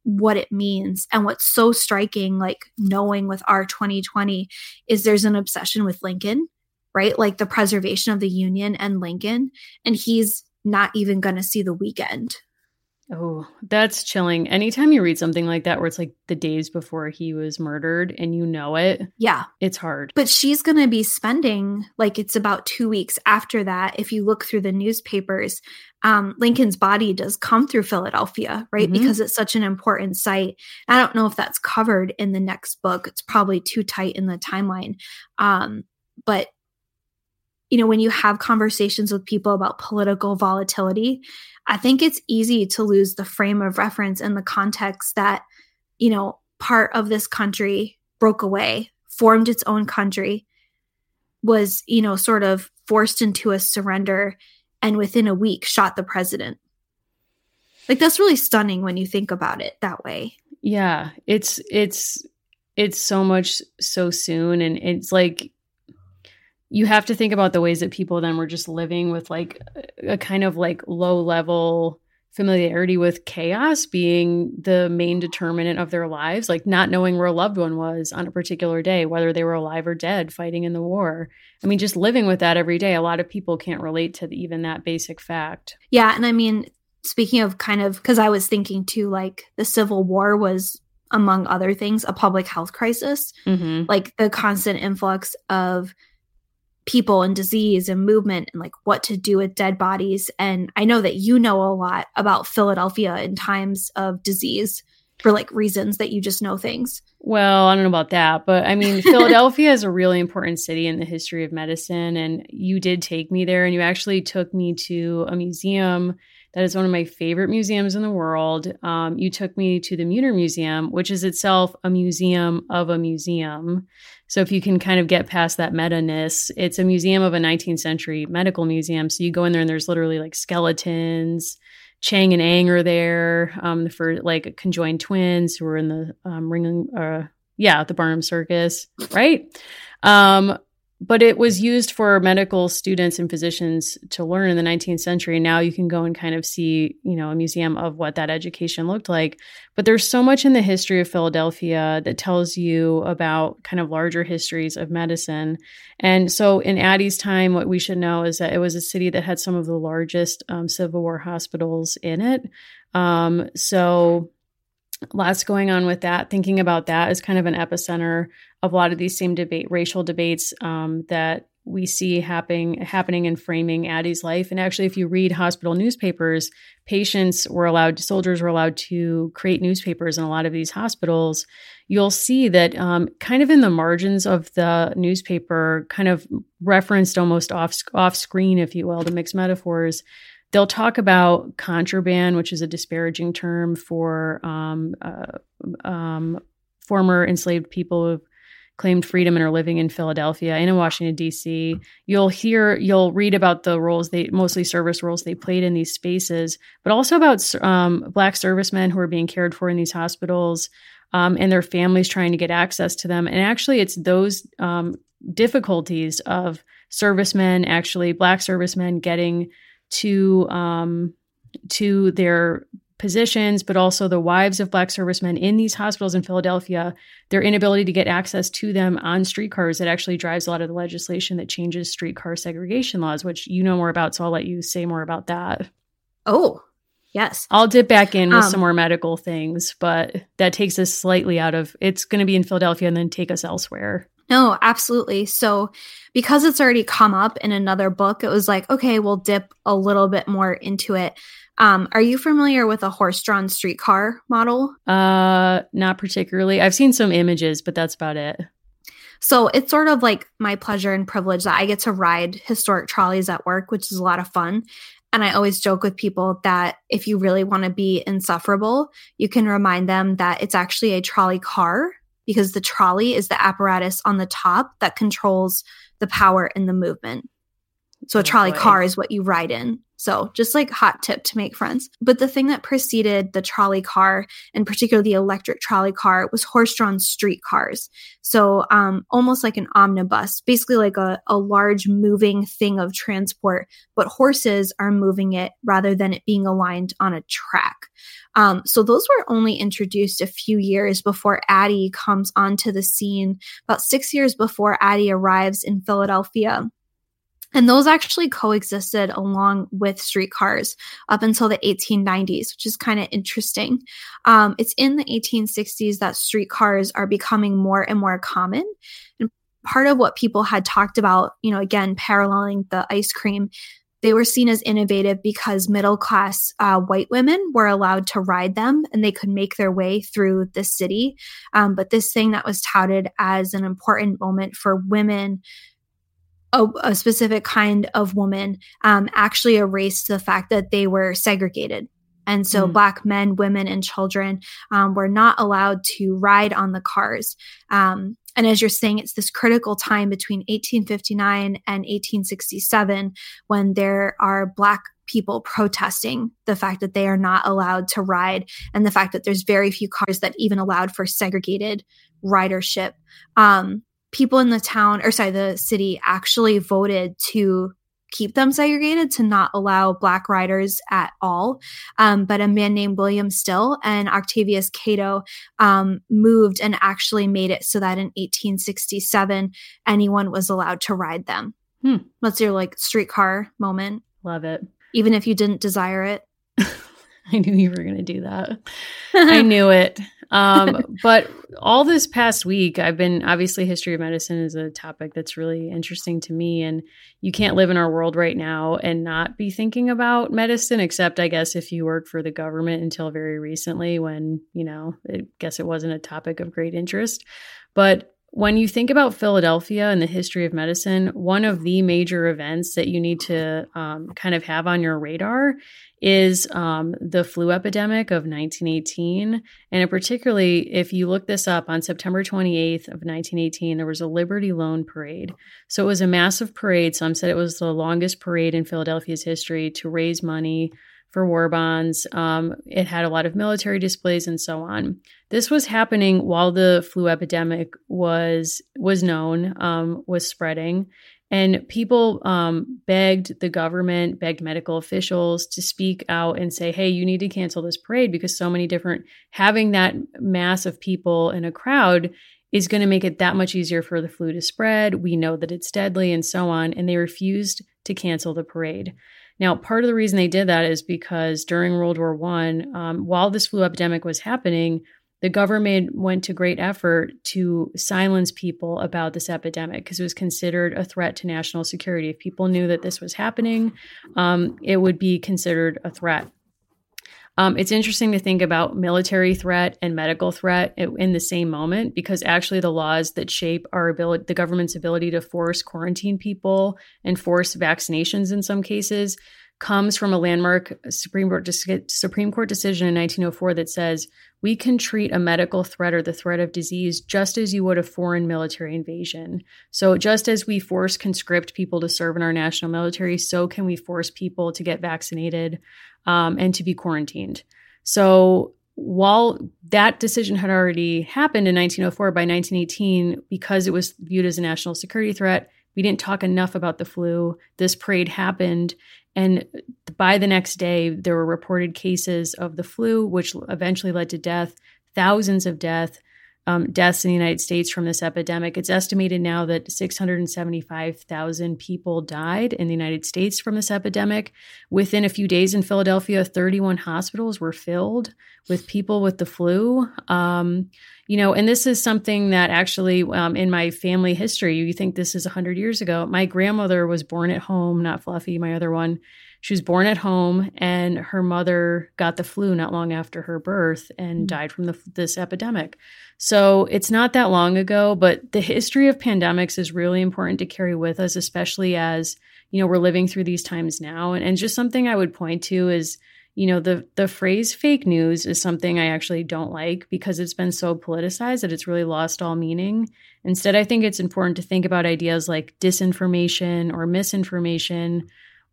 what it means. And what's so striking, like knowing with our 2020, is there's an obsession with Lincoln, right? Like the preservation of the Union and Lincoln. And he's not even going to see the weekend Oh, that's chilling. Anytime you read something like that where it's like the days before he was murdered and you know it, yeah, it's hard. But she's going to be spending like it's about 2 weeks after that if you look through the newspapers. Um, Lincoln's body does come through Philadelphia, right? Mm-hmm. Because it's such an important site. I don't know if that's covered in the next book. It's probably too tight in the timeline. Um, but you know, when you have conversations with people about political volatility, I think it's easy to lose the frame of reference and the context that, you know, part of this country broke away, formed its own country, was, you know, sort of forced into a surrender, and within a week shot the president. Like that's really stunning when you think about it that way. Yeah, it's it's it's so much so soon and it's like you have to think about the ways that people then were just living with like a kind of like low level familiarity with chaos being the main determinant of their lives, like not knowing where a loved one was on a particular day, whether they were alive or dead fighting in the war. I mean, just living with that every day, a lot of people can't relate to even that basic fact. Yeah. And I mean, speaking of kind of, because I was thinking too, like the Civil War was among other things, a public health crisis. Mm-hmm. Like the constant influx of people and disease and movement and like what to do with dead bodies. And I know that you know a lot about Philadelphia in times of disease for like reasons that you just know things. Well, I don't know about that, but I mean, Philadelphia is a really important city in the history of medicine. And you did take me there, and you actually took me to a museum that is one of my favorite museums in the world. Um, you took me to the Mutter Museum, which is itself a museum of a museum. So if you can kind of get past that meta ness, it's a museum of a 19th century medical museum. So you go in there and there's literally like skeletons, Chang and Eng are there, um, first like conjoined twins who were in the um, ring, uh, yeah, the Barnum Circus, right? Um, but it was used for medical students and physicians to learn in the 19th century. Now you can go and kind of see, you know, a museum of what that education looked like. But there's so much in the history of Philadelphia that tells you about kind of larger histories of medicine. And so in Addie's time, what we should know is that it was a city that had some of the largest um, Civil War hospitals in it. Um, so lots going on with that. Thinking about that as kind of an epicenter of a lot of these same debate, racial debates um, that we see happening happening and framing Addie's life. And actually, if you read hospital newspapers, patients were allowed, soldiers were allowed to create newspapers in a lot of these hospitals. You'll see that um, kind of in the margins of the newspaper, kind of referenced almost off off screen, if you will, to mix metaphors. They'll talk about contraband, which is a disparaging term for um, uh, um, former enslaved people who've claimed freedom and are living in Philadelphia and in Washington D.C. You'll hear, you'll read about the roles they, mostly service roles they played in these spaces, but also about um, black servicemen who are being cared for in these hospitals um, and their families trying to get access to them. And actually, it's those um, difficulties of servicemen, actually black servicemen, getting to um, to their positions, but also the wives of Black servicemen in these hospitals in Philadelphia, their inability to get access to them on streetcars that actually drives a lot of the legislation that changes streetcar segregation laws, which you know more about. So I'll let you say more about that. Oh, yes. I'll dip back in with um, some more medical things, but that takes us slightly out of it's going to be in Philadelphia and then take us elsewhere. No, absolutely. So, because it's already come up in another book, it was like, okay, we'll dip a little bit more into it. Um, are you familiar with a horse-drawn streetcar model? Uh, not particularly. I've seen some images, but that's about it. So it's sort of like my pleasure and privilege that I get to ride historic trolleys at work, which is a lot of fun. And I always joke with people that if you really want to be insufferable, you can remind them that it's actually a trolley car because the trolley is the apparatus on the top that controls the power in the movement. So a trolley car is what you ride in. So, just like hot tip to make friends. But the thing that preceded the trolley car, and particularly the electric trolley car, was horse drawn street cars. So, um, almost like an omnibus, basically like a, a large moving thing of transport, but horses are moving it rather than it being aligned on a track. Um, so, those were only introduced a few years before Addie comes onto the scene, about six years before Addie arrives in Philadelphia. And those actually coexisted along with streetcars up until the 1890s, which is kind of interesting. Um, it's in the 1860s that streetcars are becoming more and more common. And part of what people had talked about, you know, again, paralleling the ice cream, they were seen as innovative because middle class uh, white women were allowed to ride them and they could make their way through the city. Um, but this thing that was touted as an important moment for women a, a specific kind of woman um, actually erased the fact that they were segregated. And so, mm. Black men, women, and children um, were not allowed to ride on the cars. Um, and as you're saying, it's this critical time between 1859 and 1867 when there are Black people protesting the fact that they are not allowed to ride and the fact that there's very few cars that even allowed for segregated ridership. Um, people in the town or sorry the city actually voted to keep them segregated to not allow black riders at all. Um, but a man named william still and octavius catto um, moved and actually made it so that in 1867 anyone was allowed to ride them. Hmm. what's your like streetcar moment? Love it. Even if you didn't desire it? I knew you were going to do that. I knew it um, but all this past week, I've been obviously history of medicine is a topic that's really interesting to me. And you can't live in our world right now and not be thinking about medicine, except I guess if you work for the government until very recently, when, you know, I guess it wasn't a topic of great interest. But when you think about Philadelphia and the history of medicine, one of the major events that you need to um, kind of have on your radar is um, the flu epidemic of 1918. And particularly, if you look this up on September 28th of 1918, there was a Liberty Loan Parade. So it was a massive parade. Some said it was the longest parade in Philadelphia's history to raise money for war bonds. Um, it had a lot of military displays and so on. This was happening while the flu epidemic was was known, um, was spreading, and people um, begged the government, begged medical officials to speak out and say, "Hey, you need to cancel this parade because so many different having that mass of people in a crowd." Is going to make it that much easier for the flu to spread. We know that it's deadly and so on. And they refused to cancel the parade. Now, part of the reason they did that is because during World War One, um, while this flu epidemic was happening, the government went to great effort to silence people about this epidemic because it was considered a threat to national security. If people knew that this was happening, um, it would be considered a threat. Um, it's interesting to think about military threat and medical threat in the same moment because actually the laws that shape our ability, the government's ability to force quarantine people and force vaccinations in some cases, comes from a landmark Supreme Court, Supreme Court decision in 1904 that says we can treat a medical threat or the threat of disease just as you would a foreign military invasion. So, just as we force conscript people to serve in our national military, so can we force people to get vaccinated um, and to be quarantined. So, while that decision had already happened in 1904, by 1918, because it was viewed as a national security threat, we didn't talk enough about the flu. This parade happened. And by the next day, there were reported cases of the flu, which eventually led to death, thousands of death, um, deaths in the United States from this epidemic. It's estimated now that 675,000 people died in the United States from this epidemic. Within a few days in Philadelphia, 31 hospitals were filled with people with the flu. Um, you know, and this is something that actually um, in my family history, you think this is 100 years ago. My grandmother was born at home, not Fluffy, my other one. She was born at home, and her mother got the flu not long after her birth and mm-hmm. died from the, this epidemic. So it's not that long ago, but the history of pandemics is really important to carry with us, especially as you know we're living through these times now. And, and just something I would point to is you know the the phrase fake news is something I actually don't like because it's been so politicized that it's really lost all meaning. Instead, I think it's important to think about ideas like disinformation or misinformation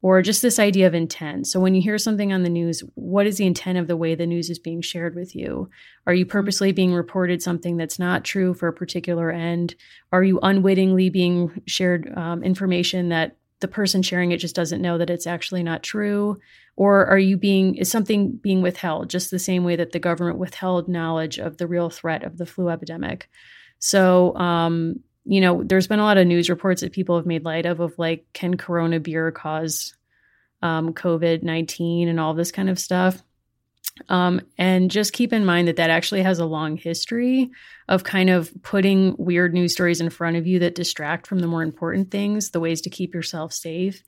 or just this idea of intent. So when you hear something on the news, what is the intent of the way the news is being shared with you? Are you purposely being reported something that's not true for a particular end? Are you unwittingly being shared um, information that the person sharing it just doesn't know that it's actually not true? Or are you being, is something being withheld just the same way that the government withheld knowledge of the real threat of the flu epidemic? So, um, you know, there's been a lot of news reports that people have made light of, of like, can Corona beer cause um, COVID 19 and all this kind of stuff? Um, and just keep in mind that that actually has a long history of kind of putting weird news stories in front of you that distract from the more important things, the ways to keep yourself safe,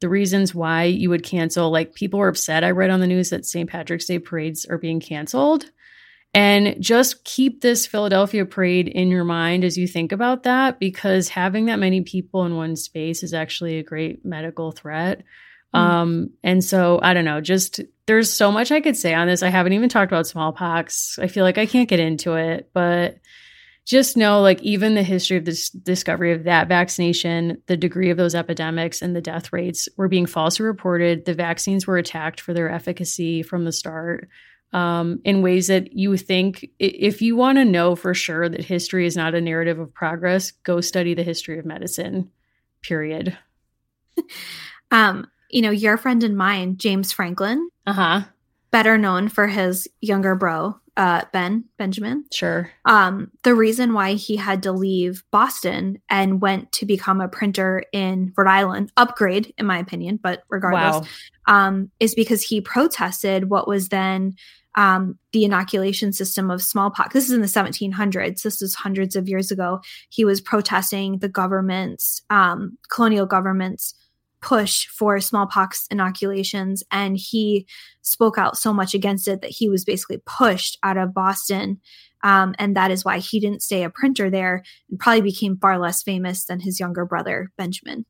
the reasons why you would cancel. Like people were upset. I read on the news that St. Patrick's Day parades are being canceled. And just keep this Philadelphia parade in your mind as you think about that, because having that many people in one space is actually a great medical threat. Mm. Um, and so I don't know, just there's so much I could say on this. I haven't even talked about smallpox. I feel like I can't get into it, but just know like even the history of this discovery of that vaccination, the degree of those epidemics and the death rates were being falsely reported. The vaccines were attacked for their efficacy from the start um, in ways that you think if you want to know for sure that history is not a narrative of progress, go study the history of medicine, period. um, you know, your friend and mine, James Franklin, uh-huh. better known for his younger bro, uh, Ben Benjamin. Sure. Um, the reason why he had to leave Boston and went to become a printer in Rhode Island, upgrade in my opinion, but regardless, wow. um, is because he protested what was then um, the inoculation system of smallpox. This is in the 1700s. This is hundreds of years ago. He was protesting the government's, um, colonial government's push for smallpox inoculations. And he spoke out so much against it that he was basically pushed out of Boston. Um, and that is why he didn't stay a printer there and probably became far less famous than his younger brother, Benjamin.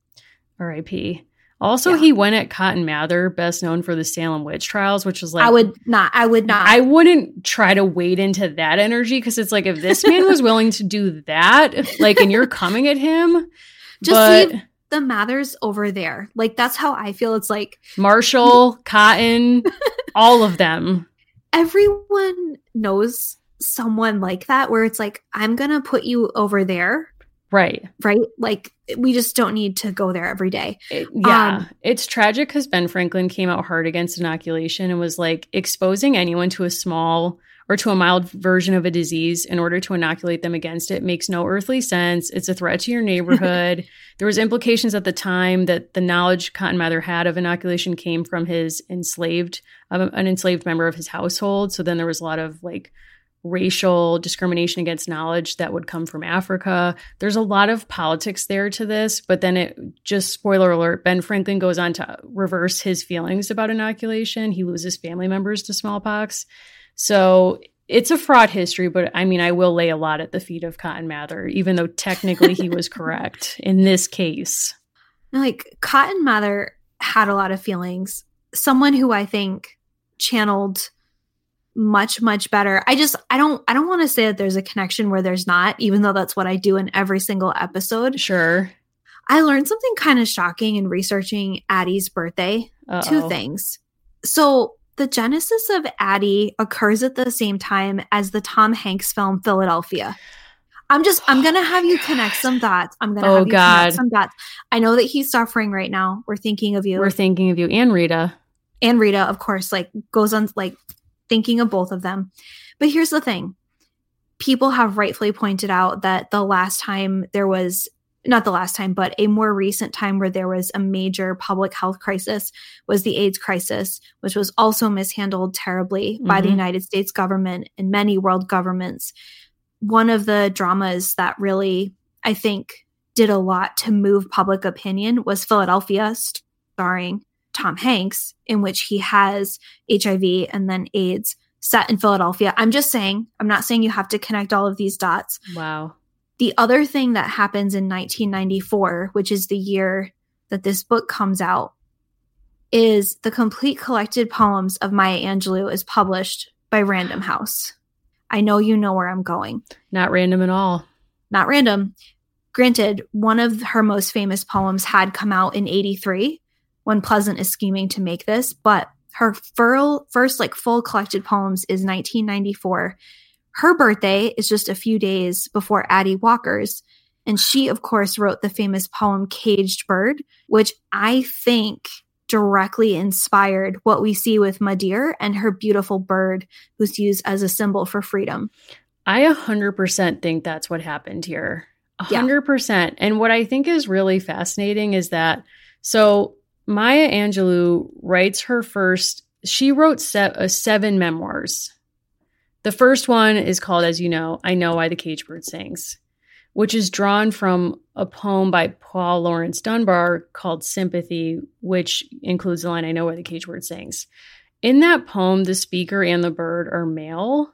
R.I.P. Also, yeah. he went at Cotton Mather, best known for the Salem witch trials, which was like I would not, I would not, I wouldn't try to wade into that energy because it's like if this man was willing to do that, like, and you're coming at him, just leave the Mathers over there. Like that's how I feel. It's like Marshall, Cotton, all of them. Everyone knows someone like that where it's like, I'm going to put you over there. Right. Right. Like we just don't need to go there every day. It, yeah. Um, it's tragic because Ben Franklin came out hard against inoculation and was like exposing anyone to a small or to a mild version of a disease in order to inoculate them against it makes no earthly sense. It's a threat to your neighborhood. there was implications at the time that the knowledge Cotton Mather had of inoculation came from his enslaved, um, an enslaved member of his household. So then there was a lot of like racial discrimination against knowledge that would come from Africa. There's a lot of politics there to this, but then it just spoiler alert, Ben Franklin goes on to reverse his feelings about inoculation. He loses family members to smallpox. So it's a fraud history, but I mean, I will lay a lot at the feet of Cotton Mather, even though technically he was correct in this case. Like, Cotton Mather had a lot of feelings. Someone who I think channeled much much better i just i don't i don't want to say that there's a connection where there's not even though that's what i do in every single episode sure i learned something kind of shocking in researching addy's birthday Uh-oh. two things so the genesis of Addy occurs at the same time as the Tom Hanks film Philadelphia. I'm just I'm oh gonna have you connect some dots. I'm gonna oh, have you God. connect some dots. I know that he's suffering right now. We're thinking of you. We're thinking of you and Rita. And Rita, of course, like goes on like thinking of both of them. But here's the thing. People have rightfully pointed out that the last time there was not the last time, but a more recent time where there was a major public health crisis was the AIDS crisis, which was also mishandled terribly mm-hmm. by the mm-hmm. United States government and many world governments. One of the dramas that really, I think, did a lot to move public opinion was Philadelphia, starring Tom Hanks, in which he has HIV and then AIDS set in Philadelphia. I'm just saying, I'm not saying you have to connect all of these dots. Wow. The other thing that happens in 1994, which is the year that this book comes out, is the complete collected poems of Maya Angelou is published by Random House. I know you know where I'm going. Not random at all. Not random. Granted, one of her most famous poems had come out in 83 when Pleasant is scheming to make this, but her first like full collected poems is 1994 her birthday is just a few days before Addy Walker's. And she, of course, wrote the famous poem Caged Bird, which I think directly inspired what we see with M'dear and her beautiful bird, who's used as a symbol for freedom. I 100% think that's what happened here. 100%. Yeah. And what I think is really fascinating is that so Maya Angelou writes her first, she wrote se- uh, seven memoirs the first one is called, as you know, I Know Why the Cage Bird Sings, which is drawn from a poem by Paul Laurence Dunbar called Sympathy, which includes the line, I Know Why the Cage Bird Sings. In that poem, the speaker and the bird are male.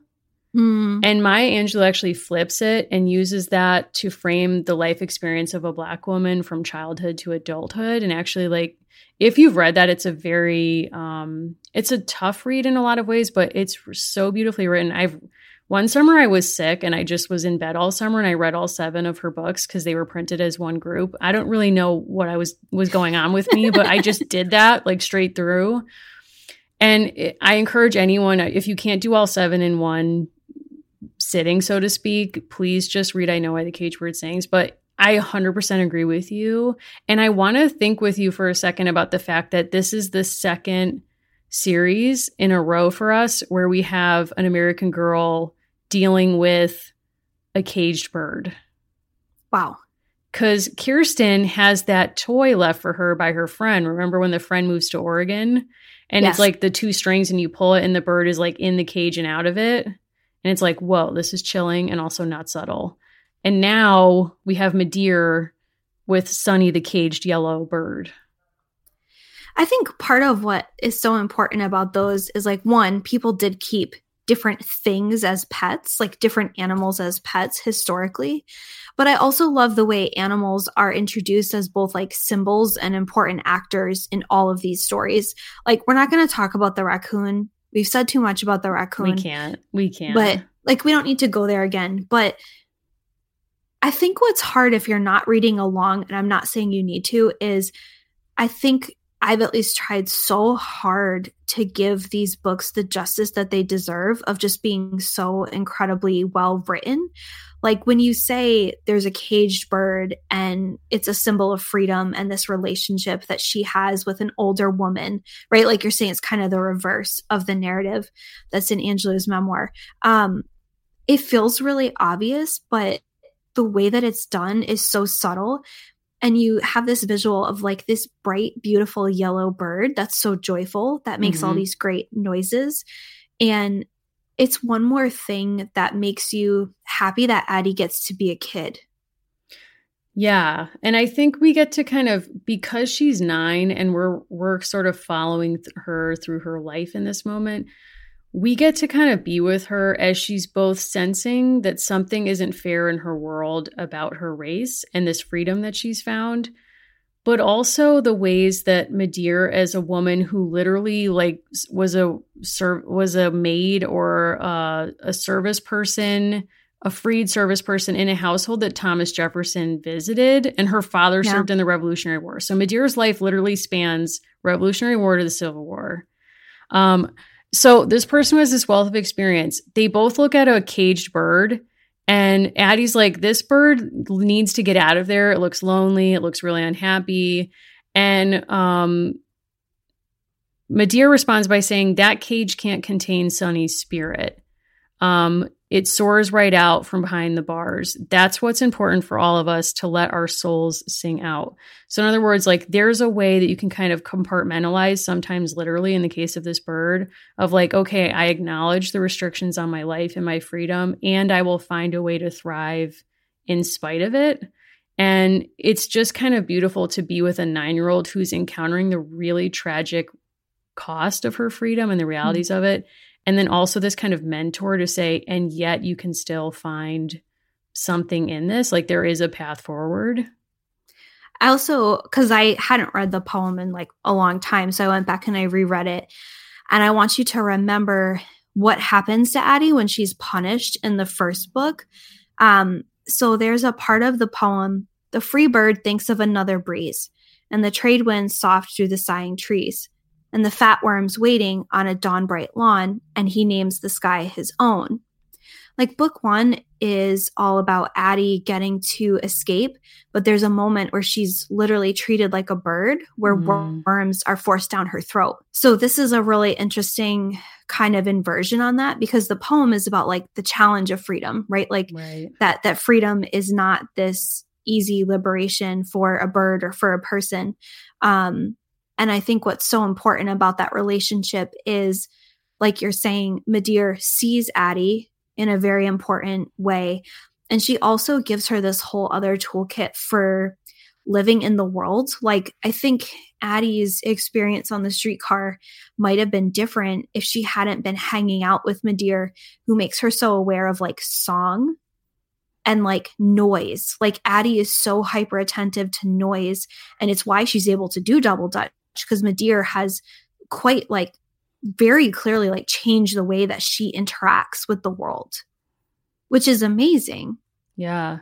Mm. And Maya Angelou actually flips it and uses that to frame the life experience of a black woman from childhood to adulthood and actually like if you've read that, it's a very um, it's a tough read in a lot of ways, but it's so beautifully written. I've one summer I was sick and I just was in bed all summer and I read all seven of her books because they were printed as one group. I don't really know what I was was going on with me, but I just did that like straight through. And it, I encourage anyone if you can't do all seven in one sitting, so to speak, please just read I Know Why the Cage Bird Sings. But I 100% agree with you. And I want to think with you for a second about the fact that this is the second series in a row for us where we have an American girl dealing with a caged bird. Wow. Because Kirsten has that toy left for her by her friend. Remember when the friend moves to Oregon? And yes. it's like the two strings and you pull it and the bird is like in the cage and out of it. And it's like, whoa, this is chilling and also not subtle. And now we have M'dear with Sunny the caged yellow bird. I think part of what is so important about those is like one, people did keep different things as pets, like different animals as pets historically. But I also love the way animals are introduced as both like symbols and important actors in all of these stories. Like, we're not going to talk about the raccoon. We've said too much about the raccoon. We can't. We can't. But like, we don't need to go there again. But I think what's hard if you're not reading along, and I'm not saying you need to, is I think I've at least tried so hard to give these books the justice that they deserve of just being so incredibly well written. Like when you say there's a caged bird and it's a symbol of freedom and this relationship that she has with an older woman, right? Like you're saying it's kind of the reverse of the narrative that's in Angelou's memoir. Um, it feels really obvious, but the way that it's done is so subtle. And you have this visual of like this bright beautiful yellow bird that's so joyful that makes mm-hmm. all these great noises. And it's one more thing that makes you happy that addy gets to be a kid. Yeah. And i think we get to kind of because she's nine and we're we're sort of following th- her through her life in this moment we get to kind of be with her as she's both sensing that something isn't fair in her world about her race and this freedom that she's found but also the ways that M'dear as a woman who literally like was a serv- was a maid or uh, a service person a freed service person in a household that Thomas Jefferson visited and her father yeah. served in the Revolutionary War. So M'dear's life literally spans Revolutionary War to the Civil War. Um, so this person has this wealth of experience. They both look at a caged bird and Addy's like, this bird needs to get out of there. It looks lonely. It looks really unhappy. And um, M'dear responds by saying, that cage can't contain Sunny's spirit. Um, it soars right out from behind the bars. That's what's important for all of us to let our souls sing out. So, in other words, like there's a way that you can kind of compartmentalize, sometimes literally in the case of this bird, of like, okay, I acknowledge the restrictions on my life and my freedom, and I will find a way to thrive in spite of it. And it's just kind of beautiful to be with a nine year old who's encountering the really tragic cost of her freedom and the realities mm-hmm. of it and then also this kind of mentor to say and yet you can still find something in this like there is a path forward. I also because i hadn't read the poem in like a long time so i went back and i reread it. And i want you to remember what happens to addie when she's punished in the first book. Um, so there's a part of the poem the free bird thinks of another breeze and the trade winds soft through the sighing trees and the fat worms waiting on a dawn bright lawn, and he names the sky his own. Like book one is all about Addy getting to escape, but there's a moment where she's literally treated like a bird, where mm. worms are forced down her throat. So this is a really interesting kind of inversion on that because the poem is about like the challenge of freedom, right? Like right. that that freedom is not this easy liberation for a bird or for a person. Um, and I think what's so important about that relationship is, like you're saying, M'dear sees Addy in a very important way. And she also gives her this whole other toolkit for living in the world. Like, I think Addy's experience on the streetcar might have been different if she hadn't been hanging out with M'dear, who makes her so aware of like song and like noise. Like, Addy is so hyper attentive to noise, and it's why she's able to do double dutch because M'dear has quite like very clearly like changed the way that she interacts with the world, which is amazing. Yeah.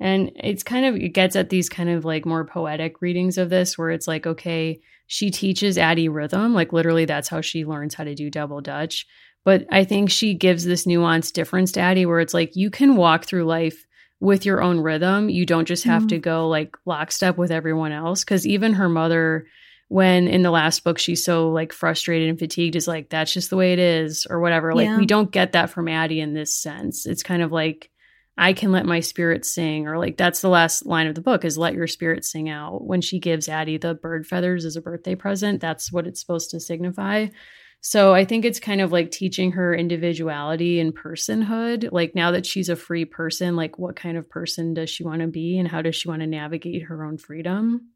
And it's kind of, it gets at these kind of like more poetic readings of this where it's like, okay, she teaches Addy rhythm. Like literally, that's how she learns how to do double Dutch. But I think she gives this nuanced difference to Addy where it's like you can walk through life with your own rhythm. You don't just have mm-hmm. to go like lockstep with everyone else. Cause even her mother, when in the last book she's so like frustrated and fatigued is like that's just the way it is or whatever. Like yeah. we don't get that from addy in this sense. It's kind of like i can let my spirit sing or like that's the last line of the book is let your spirit sing out. When she gives addy the bird feathers as a birthday present that's what it's supposed to signify. So i think it's kind of like teaching her individuality and personhood. Like now that she's a free person like what kind of person does she want to be and how does she want to navigate her own freedom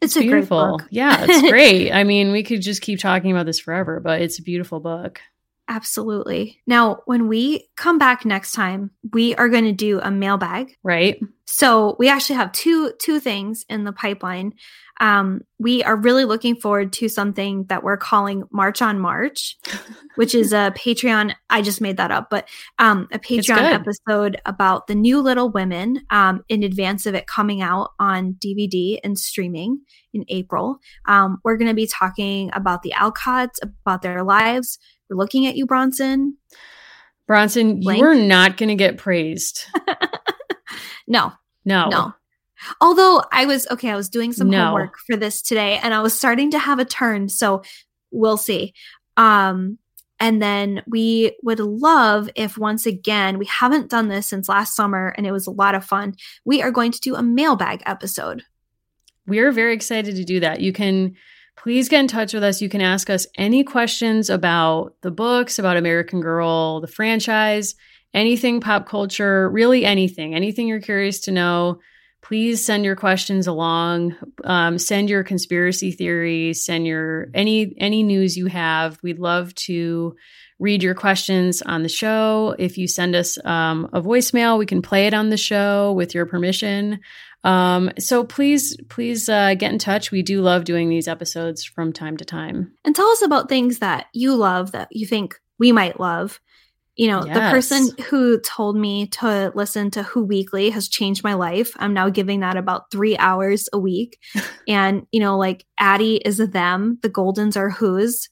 it's, it's beautiful. Yeah, it's great. I mean, we could just keep talking about this forever, but it's a beautiful book. Absolutely. Now, when we come back next time, we are going to do a mailbag. Right. So we actually have two two things in the pipeline. Um, we are really looking forward to something that we're calling March on March, which is a Patreon. I just made that up, but um, a Patreon episode about the new Little Women um, in advance of it coming out on DVD and streaming in April. Um, we're going to be talking about the Alcotts, about their lives. We're looking at you, Bronson. Bronson, Blank. you are not going to get praised. no. No. No. Although I was okay, I was doing some no. homework for this today and I was starting to have a turn, so we'll see. Um and then we would love if once again, we haven't done this since last summer and it was a lot of fun. We are going to do a mailbag episode. We are very excited to do that. You can please get in touch with us. You can ask us any questions about the books, about American Girl, the franchise, anything pop culture, really anything, anything you're curious to know please send your questions along. Um, send your conspiracy theories send your any any news you have. We'd love to read your questions on the show. If you send us um, a voicemail we can play it on the show with your permission. Um, so please please uh, get in touch. We do love doing these episodes from time to time. And tell us about things that you love that you think we might love you know, yes. the person who told me to listen to Who Weekly has changed my life. I'm now giving that about three hours a week. and, you know, like Addy is a them, the Goldens are who's.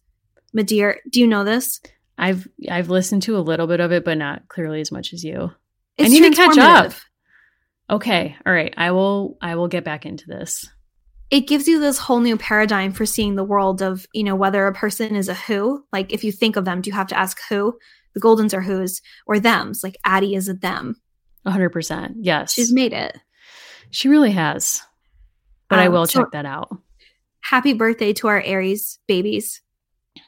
Madeir, do you know this? I've I've listened to a little bit of it, but not clearly as much as you. It's I need to catch up. Okay. All right. I will I will get back into this. It gives you this whole new paradigm for seeing the world of, you know, whether a person is a who. Like if you think of them, do you have to ask who? The Goldens are who's or them's. Like Addy is a them. 100%. Yes. She's made it. She really has. But um, I will so check that out. Happy birthday to our Aries babies.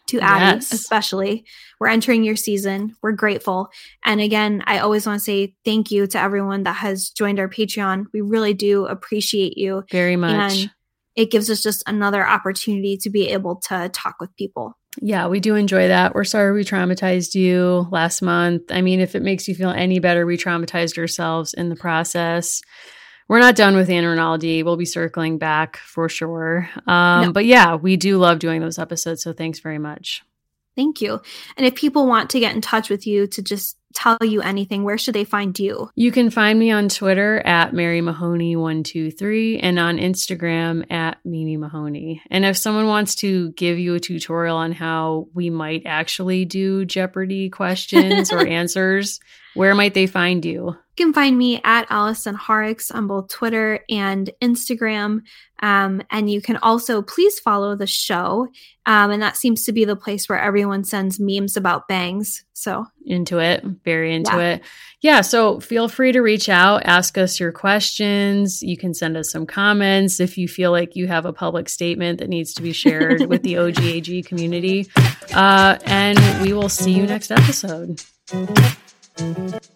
To Addy, yes. especially. We're entering your season. We're grateful. And again, I always want to say thank you to everyone that has joined our Patreon. We really do appreciate you. Very much. And it gives us just another opportunity to be able to talk with people. Yeah, we do enjoy that. We're sorry we traumatized you last month. I mean, if it makes you feel any better, we traumatized ourselves in the process. We're not done with Ronaldi. We'll be circling back for sure. Um, no. But yeah, we do love doing those episodes. So thanks very much. Thank you. And if people want to get in touch with you to just tell you anything, where should they find you? You can find me on Twitter at Mary Mahoney123 and on Instagram at Mimi Mahoney. And if someone wants to give you a tutorial on how we might actually do Jeopardy questions or answers, where might they find you? You can find me at Allison Horrocks on both Twitter and Instagram. Um, and you can also please follow the show. Um, and that seems to be the place where everyone sends memes about bangs. So into it, very into yeah. it. Yeah. So feel free to reach out, ask us your questions. You can send us some comments if you feel like you have a public statement that needs to be shared with the OGAG community. Uh, and we will see you next episode. Thank you.